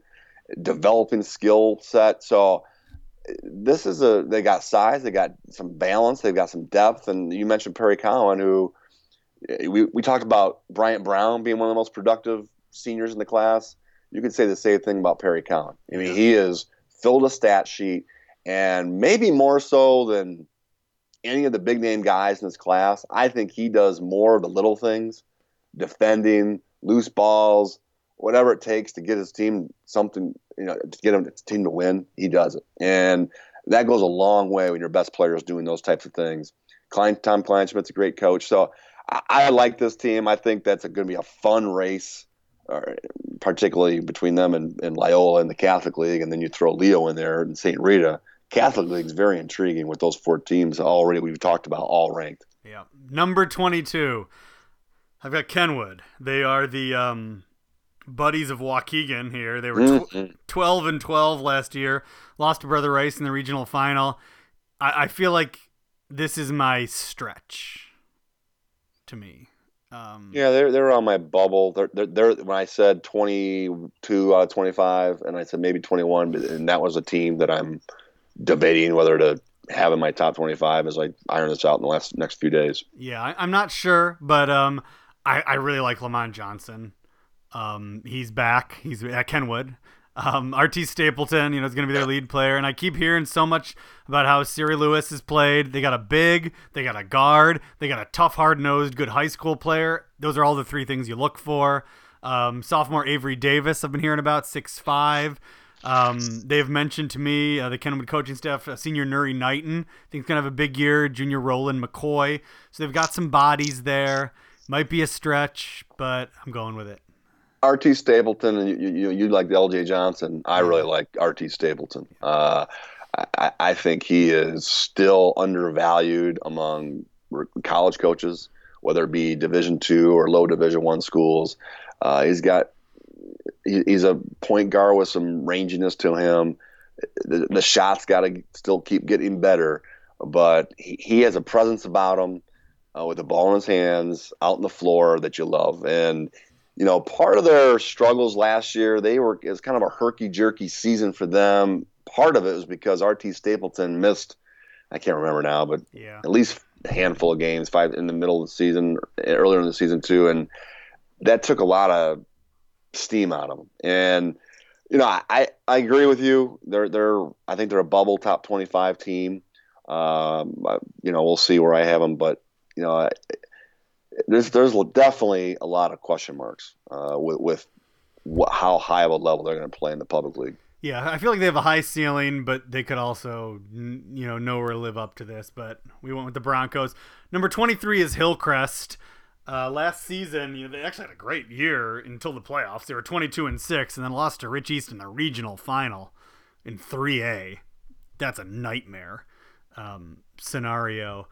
developing skill set. So uh, this is a they got size, they got some balance, they've got some depth. And you mentioned Perry Cowan, who eh, we we talked about Bryant Brown being one of the most productive seniors in the class. You could say the same thing about Perry Cowan. I mean, he is filled a stat sheet, and maybe more so than any of the big name guys in this class. I think he does more of the little things, defending, loose balls, whatever it takes to get his team something, you know, to get him his team to win. He does it, and that goes a long way when your best player is doing those types of things. Klein, Tom Kleinschmidt's a great coach, so I, I like this team. I think that's going to be a fun race, uh, particularly between them and, and Loyola in the Catholic League, and then you throw Leo in there and St. Rita. Catholic League is very intriguing with those four teams already we've talked about, all ranked. Yeah. Number 22. I've got Kenwood. They are the um, buddies of Waukegan here. They were tw- Mhm. 12 and 12 last year. Lost to Brother Rice in the regional final. I, I feel like this is my stretch to me. Um, Yeah, they're they're on my bubble. They're, they're they're when I said twenty two out of twenty five, and I said maybe twenty one, and that was a team that I'm debating whether to have in my top twenty five as I iron this out in the last next few days. Yeah, I, I'm not sure, but um, I, I really like Lamont Johnson. Um, he's back. He's at Kenwood. Um, RT Stapleton, you know, is going to be their lead player, and I keep hearing so much about how Siri Lewis has played. They got a big, they got a guard, they got a tough, hard-nosed, good high school player. Those are all the three things you look for. Um, sophomore Avery Davis, I've been hearing about six five. Um, they've mentioned to me uh, the Kenwood coaching staff, uh, senior Nuri Knighton, I think he's gonna have a big year. Junior Roland McCoy, so they've got some bodies there. Might be a stretch, but I'm going with it. RT Stapleton and you, you, you like LJ Johnson. I really like RT Stapleton. Uh, I, I think he is still undervalued among college coaches, whether it be Division two or low Division one schools. Uh, he's got he, he's a point guard with some ranginess to him. The, the shots got to still keep getting better, but he, he has a presence about him uh, with the ball in his hands, out on the floor that you love, and you know, part of their struggles last year, they were it was kind of a herky jerky season for them. Part of it was because RT Stapleton missed, I can't remember now, but Yeah. at least a handful of games, five in the middle of the season, earlier in the season too, and that took a lot of steam out of them. And you know, I, I agree with you. They're they're I think they're a bubble top twenty five team. Um, you know, we'll see where I have them, but you know, there's there's definitely a lot of question marks uh, with with what, how high of a level they're going to play in the public league. Yeah, I feel like they have a high ceiling, but they could also, you know, nowhere live up to this. But we went with the Broncos. Number 23 is Hillcrest. Uh, last season, you know, they actually had a great year until the playoffs. They were 22 and six, and then lost to Rich East in the regional final in 3A. That's a nightmare um, scenario.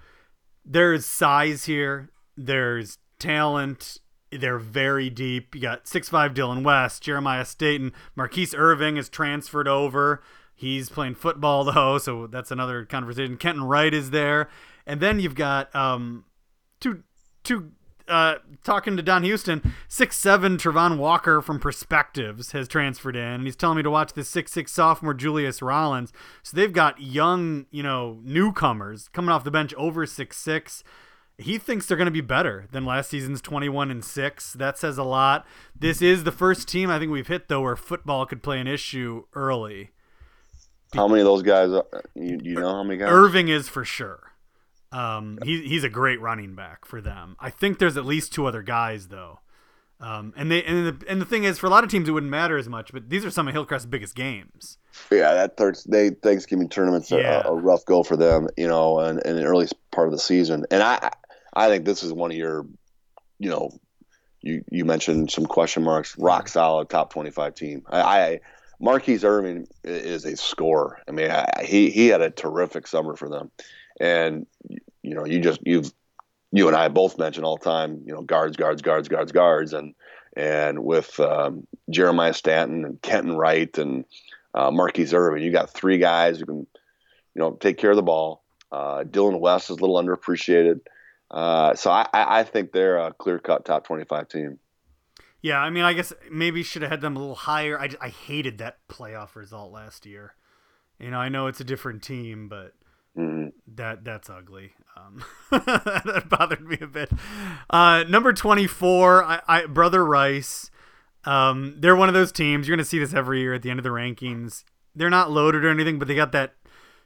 There's size here. There's talent. They're very deep. You got six five Dylan West, Jeremiah Staten, Marquise Irving is transferred over. He's playing football though, so that's another conversation. Kenton Wright is there, and then you've got um, two two. Uh, talking to Don Houston, six seven Trevon Walker from Perspectives has transferred in, and he's telling me to watch this six six sophomore Julius Rollins. So they've got young, you know, newcomers coming off the bench over six six he thinks they're going to be better than last season's 21 and 6 that says a lot this is the first team i think we've hit though where football could play an issue early How many of those guys? Are, you, you know how many guys? irving is for sure um, he, he's a great running back for them i think there's at least two other guys though Um, and they and the and the thing is, for a lot of teams, it wouldn't matter as much. But these are some of Hillcrest's biggest games. Yeah, that they Thanksgiving tournament's Yeah. a, a rough go for them, you know, and in the early part of the season. And I, I think this is one of your, you know, you you mentioned some question marks, rock solid top twenty five team. I, I Marquise Irving is a scorer. I mean, I, he he had a terrific summer for them, and you know, you just you've you and I both mention all the time, you know, guards, guards, guards, guards, guards, and and with um, Jeremiah Stanton and Kenton Wright and uh, Marquise Irving, you got three guys who can, you know, take care of the ball. Uh, Dylan West is a little underappreciated, uh, so I, I think they're a clear cut top twenty five team. Yeah, I mean, I guess maybe should have had them a little higher. I, I hated that playoff result last year. You know, I know it's a different team, but Mhm. that that's ugly. Um, that bothered me a bit. Uh, number twenty four, I, I brother Rice. Um, they're one of those teams. You're gonna see this every year at the end of the rankings. They're not loaded or anything, but they got that,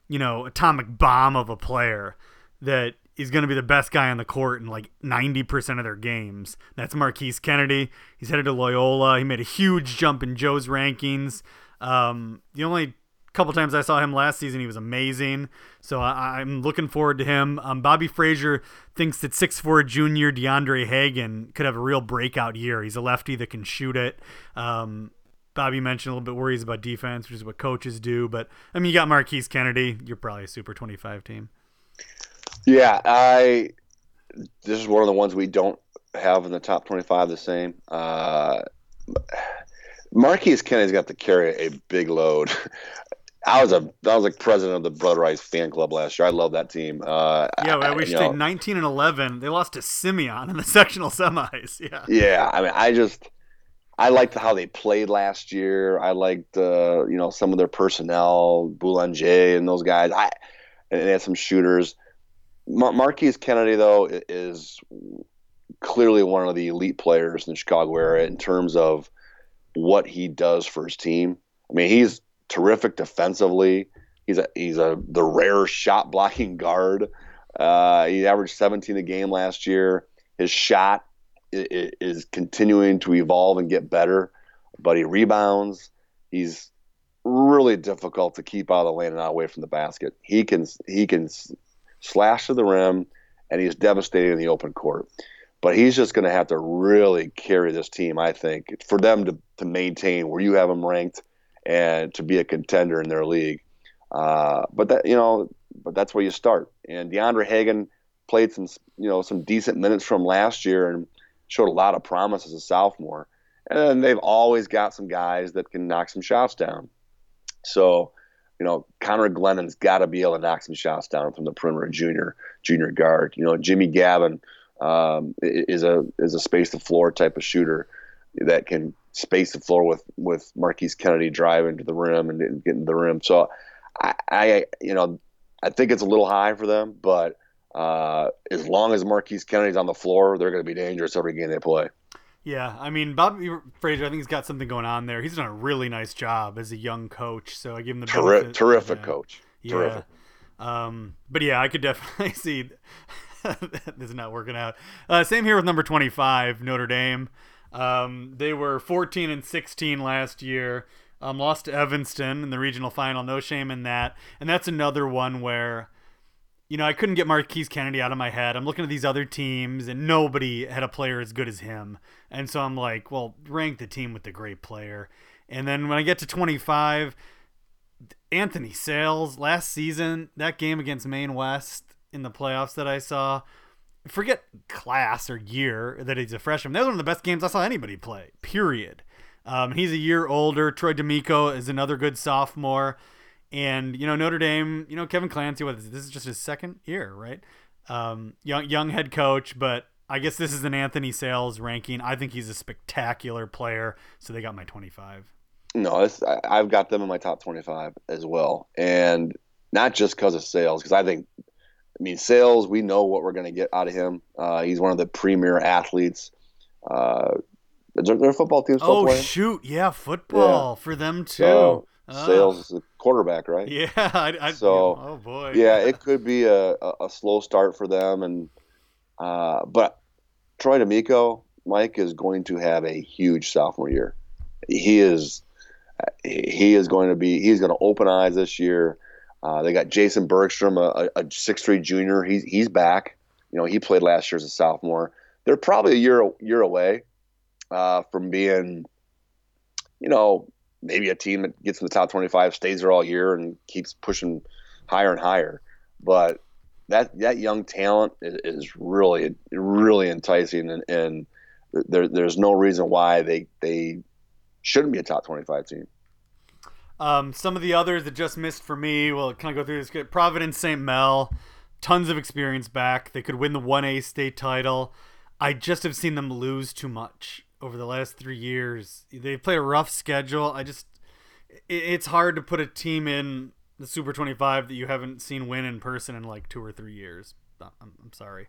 you know, atomic bomb of a player that is going to be the best guy on the court in like 90% of their games. That's Marquise Kennedy. He's headed to Loyola. He made a huge jump in Joe's rankings. Um, the only couple times I saw him last season, he was amazing. So I, I'm looking forward to him. Um, Bobby Frazier thinks that 6'4 junior DeAndre Hagen could have a real breakout year. He's a lefty that can shoot it. Um, Bobby mentioned a little bit worries about defense, which is what coaches do. But I mean, you got Marquise Kennedy. You're probably a Super 25 team. Yeah, I. This is one of the ones we don't have in the top twenty-five. The same. Uh, Marquise Kennedy's got to carry a big load. I was a I was like president of the Brother Rice fan club last year. I love that team. Uh, Yeah, well, we should know, 19 and 11. They lost to Simeon in the sectional semis. Yeah. Yeah, I mean, I just I liked how they played last year. I liked uh, you know some of their personnel, Boulanger and those guys. I and they had some shooters. Mar- Marquise Kennedy though is clearly one of the elite players in the Chicago area in terms of what he does for his team. I mean, he's terrific defensively. He's a he's a the rare shot blocking guard. Uh, he averaged 17 a game last year. His shot i- i- is continuing to evolve and get better, but he rebounds. He's really difficult to keep out of the lane and not away from the basket. He can he can slash to the rim, and he's devastating in the open court. But he's just going to have to really carry this team, I think, for them to, to maintain where you have them ranked and to be a contender in their league. Uh, but that you know, but that's where you start. And DeAndre Hagen played some you know some decent minutes from last year and showed a lot of promise as a sophomore. And they've always got some guys that can knock some shots down. So, you know, Connor Glennon's got to be able to knock some shots down from the perimeter, junior junior guard. You know, Jimmy Gavin um, is a is a space the floor type of shooter that can space the floor with with Marquise Kennedy driving to the rim and, and getting to the rim. So, I, I you know I think it's a little high for them, but uh, as long as Marquise Kennedy's on the floor, they're going to be dangerous every game they play. Yeah, I mean Bobby Frazier, I think he's got something going on there. He's done a really nice job as a young coach, so I give him the Terri- benefit- terrific yeah. coach. Yeah. Terrific. Um, but yeah, I could definitely see this is not working out. Uh, same here with number 25, Notre Dame. Um, they were 14 and 16 last year. Um, lost to Evanston in the regional final. No shame in that. And that's another one where, you know, I couldn't get Marquise Kennedy out of my head. I'm looking at these other teams, and nobody had a player as good as him. And so I'm like, well, rank the team with the great player. And then when I get to 25, Anthony Sales last season, that game against Maine West in the playoffs that I saw, forget class or year that he's a freshman. That was one of the best games I saw anybody play, period. Um, he's a year older. Troy D'Amico is another good sophomore. And, you know, Notre Dame, you know, Kevin Clancy, what is this is just his second year, right? Um, young, young head coach, but I guess this is an Anthony Sales ranking. I think he's a spectacular player. So they got my 25. No, it's, I, I've got them in my top 25 as well. And not just because of sales, because I think, I mean, sales, we know what we're going to get out of him. Uh, he's one of the premier athletes. Uh, is football team still Oh, playing? shoot. Yeah, football for them, too. So, Oh. sales is the quarterback, right? Yeah. I, I, So, oh, boy. yeah, it could be a, a, a slow start for them, and uh, but Troy D'Amico, Mike is going to have a huge sophomore year. He is he is going to be he's going to open eyes this year. Uh, they got Jason Bergstrom, a, a six three junior. He's he's back. You know, he played last year as a sophomore. They're probably a year year away uh, from being, you know, maybe a team that gets in the top 25, stays there all year, and keeps pushing higher and higher. But that that young talent is, is really really enticing, and, and there, there's no reason why they they shouldn't be a top 25 team. Um, some of the others that just missed for me, well, kind of go through this? Providence St. Mel, tons of experience back. They could win the 1A state title. I just have seen them lose too much over the last three years. They play a rough schedule. I just, it's hard to put a team in the Super 25 that you haven't seen win in person in like two or three years. I'm, I'm sorry.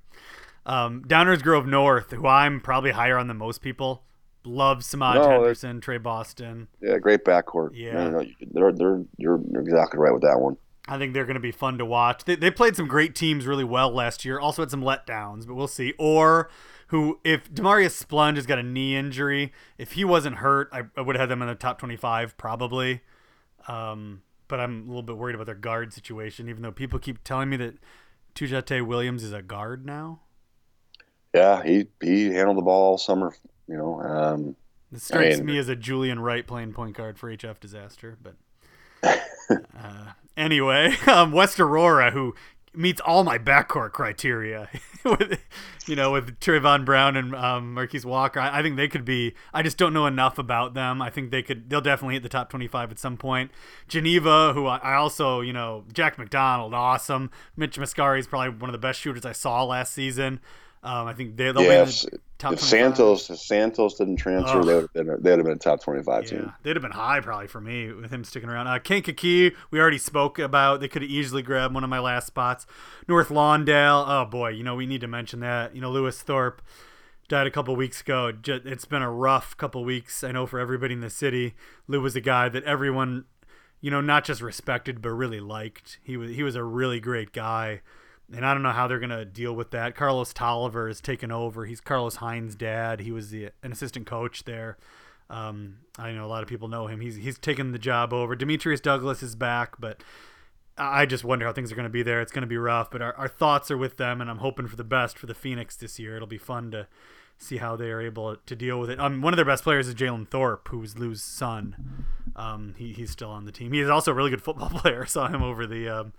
Um, Downers Grove North, who I'm probably higher on than most people. Love Samaj no, Henderson, Trey Boston. Yeah, great backcourt. Yeah, no, no, they're they're you're, you're exactly right with that one. I think they're going to be fun to watch. They, they played some great teams really well last year. Also had some letdowns, but we'll see. Or who, if Demarius Splunge has got a knee injury, if he wasn't hurt, I, I would have had them in the top 25 probably. Um, but I'm a little bit worried about their guard situation, even though people keep telling me that Tujate Williams is a guard now. Yeah, he he handled the ball all summer you know, um, this strikes I mean, me as a Julian Wright playing point guard for HF Disaster, but uh, anyway, um, West Aurora, who meets all my backcourt criteria, with you know, with Trayvon Brown and um, Marquise Walker. I, I, think they could be. I just don't know enough about them. I think they could. They'll definitely hit the top twenty-five at some point. Geneva, who I, I also, you know, Jack McDonald, awesome. Mitch Mascari is probably one of the best shooters I saw last season. Um, I think they, they'll yes. be top. If 25. Santos, if Santos didn't transfer, they would have been they would have been a top twenty-five yeah, team. They'd have been high probably for me with him sticking around. Uh, Kankakee, we already spoke about. They could have easily grabbed one of my last spots. North Lawndale, oh boy, you know we need to mention that. You know Lewis Thorpe died a couple weeks ago. It's been a rough couple weeks. I know for everybody in the city. Lou was a guy that everyone, you know, not just respected but really liked. He was he was a really great guy and I don't know how they're gonna deal with that. Carlos Tolliver has taken over. He's Carlos Hines' dad. He was the an assistant coach there. Um, I know a lot of people know him. He's he's taken the job over. Demetrius Douglas is back, but I just wonder how things are going to be there. It's going to be rough, but our, our thoughts are with them, and I'm hoping for the best for the Phoenix this year. It'll be fun to see how they are able to deal with it. Um, one of their best players is Jalen Thorpe, who's Lou's son. Um, he, he's still on the team. He is also a really good football player. I saw him over the um,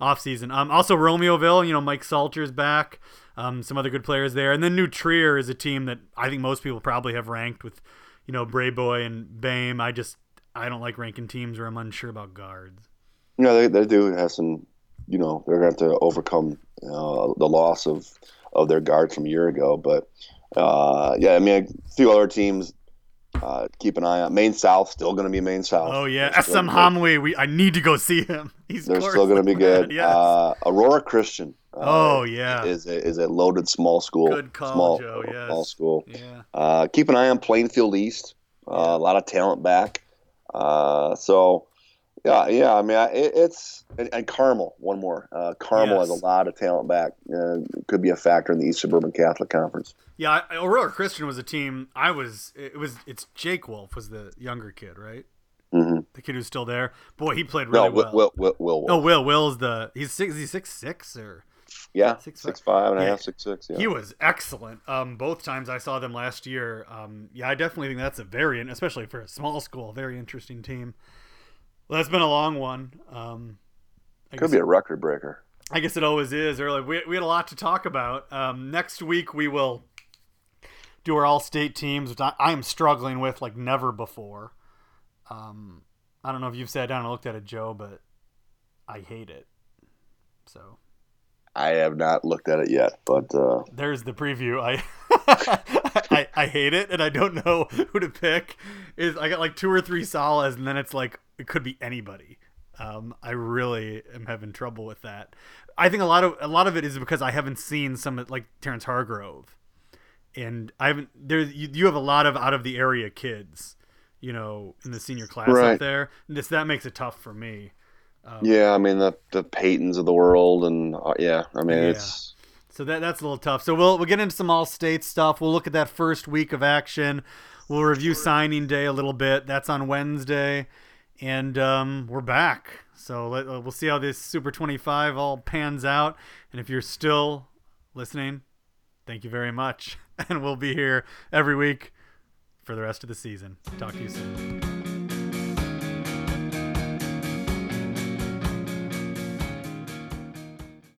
offseason. Um, also, Romeoville, you know, Mike Salter's back. Um, some other good players there. And then New Trier is a team that I think most people probably have ranked with, you know, Brayboy and Bame. I just, I don't like ranking teams where I'm unsure about guards. You know, they, they do have some, you know, they're going to have to overcome uh, the loss of, of their guards from a year ago. But, uh, yeah, I mean, a few other teams uh, keep an eye on Maine South. Still going to be Maine South. Oh yeah, SM Hamwi. We I need to go see him. He's they're still going to be good. Yes. Uh, Aurora Christian. Uh, oh yeah, is a, is a loaded small school. Good call, small, Joe. Yes. Small school. Yeah. Uh, keep an eye on Plainfield East. Uh, yeah. A lot of talent back. Uh, so yeah, yeah. I mean, it, it's and, and, Carmel. One more. Uh, Carmel yes. has a lot of talent back. Uh, could be a factor in the East Suburban Catholic Conference. Yeah, Aurora Christian was a team. I was. It was. It's Jake Wolf was the younger kid, right? Mm-hmm. The kid who's still there. Boy, he played really no, Will, well. Will, Will, Will, No, Will. Will's the. He's six. He's six six or. Yeah, six, six five and yeah. a half, six six. Yeah. He was excellent. Um, both times I saw them last year. Um, yeah, I definitely think that's a very, especially for a small school, very interesting team. Well, that's been a long one. Um, Could be a record breaker. I guess it always is. Early, we, we had a lot to talk about. Um, next week we will do our all-state teams, which I, I am struggling with like never before. Um, I don't know if you've sat down and looked at it, Joe, but I hate it. So. I have not looked at it yet, but uh... there's the preview. I, I I hate it, and I don't know who to pick. Is I got like two or three Salas, and then it's like it could be anybody. Um, I really am having trouble with that. I think a lot of a lot of it is because I haven't seen some like Terrence Hargrove, and I haven't. There, you, you have a lot of out of the area kids, you know, in the senior class right. up there. This that makes it tough for me. Um, yeah, I mean the the Paytons of the world, and uh, yeah, I mean yeah. it's So that that's a little tough. So we'll we'll get into some all state stuff. We'll look at that first week of action. We'll review signing day a little bit. That's on Wednesday, and um, we're back. So let, uh, we'll see how this Super 25 all pans out. And if you're still listening, thank you very much. And we'll be here every week for the rest of the season. Talk to you soon.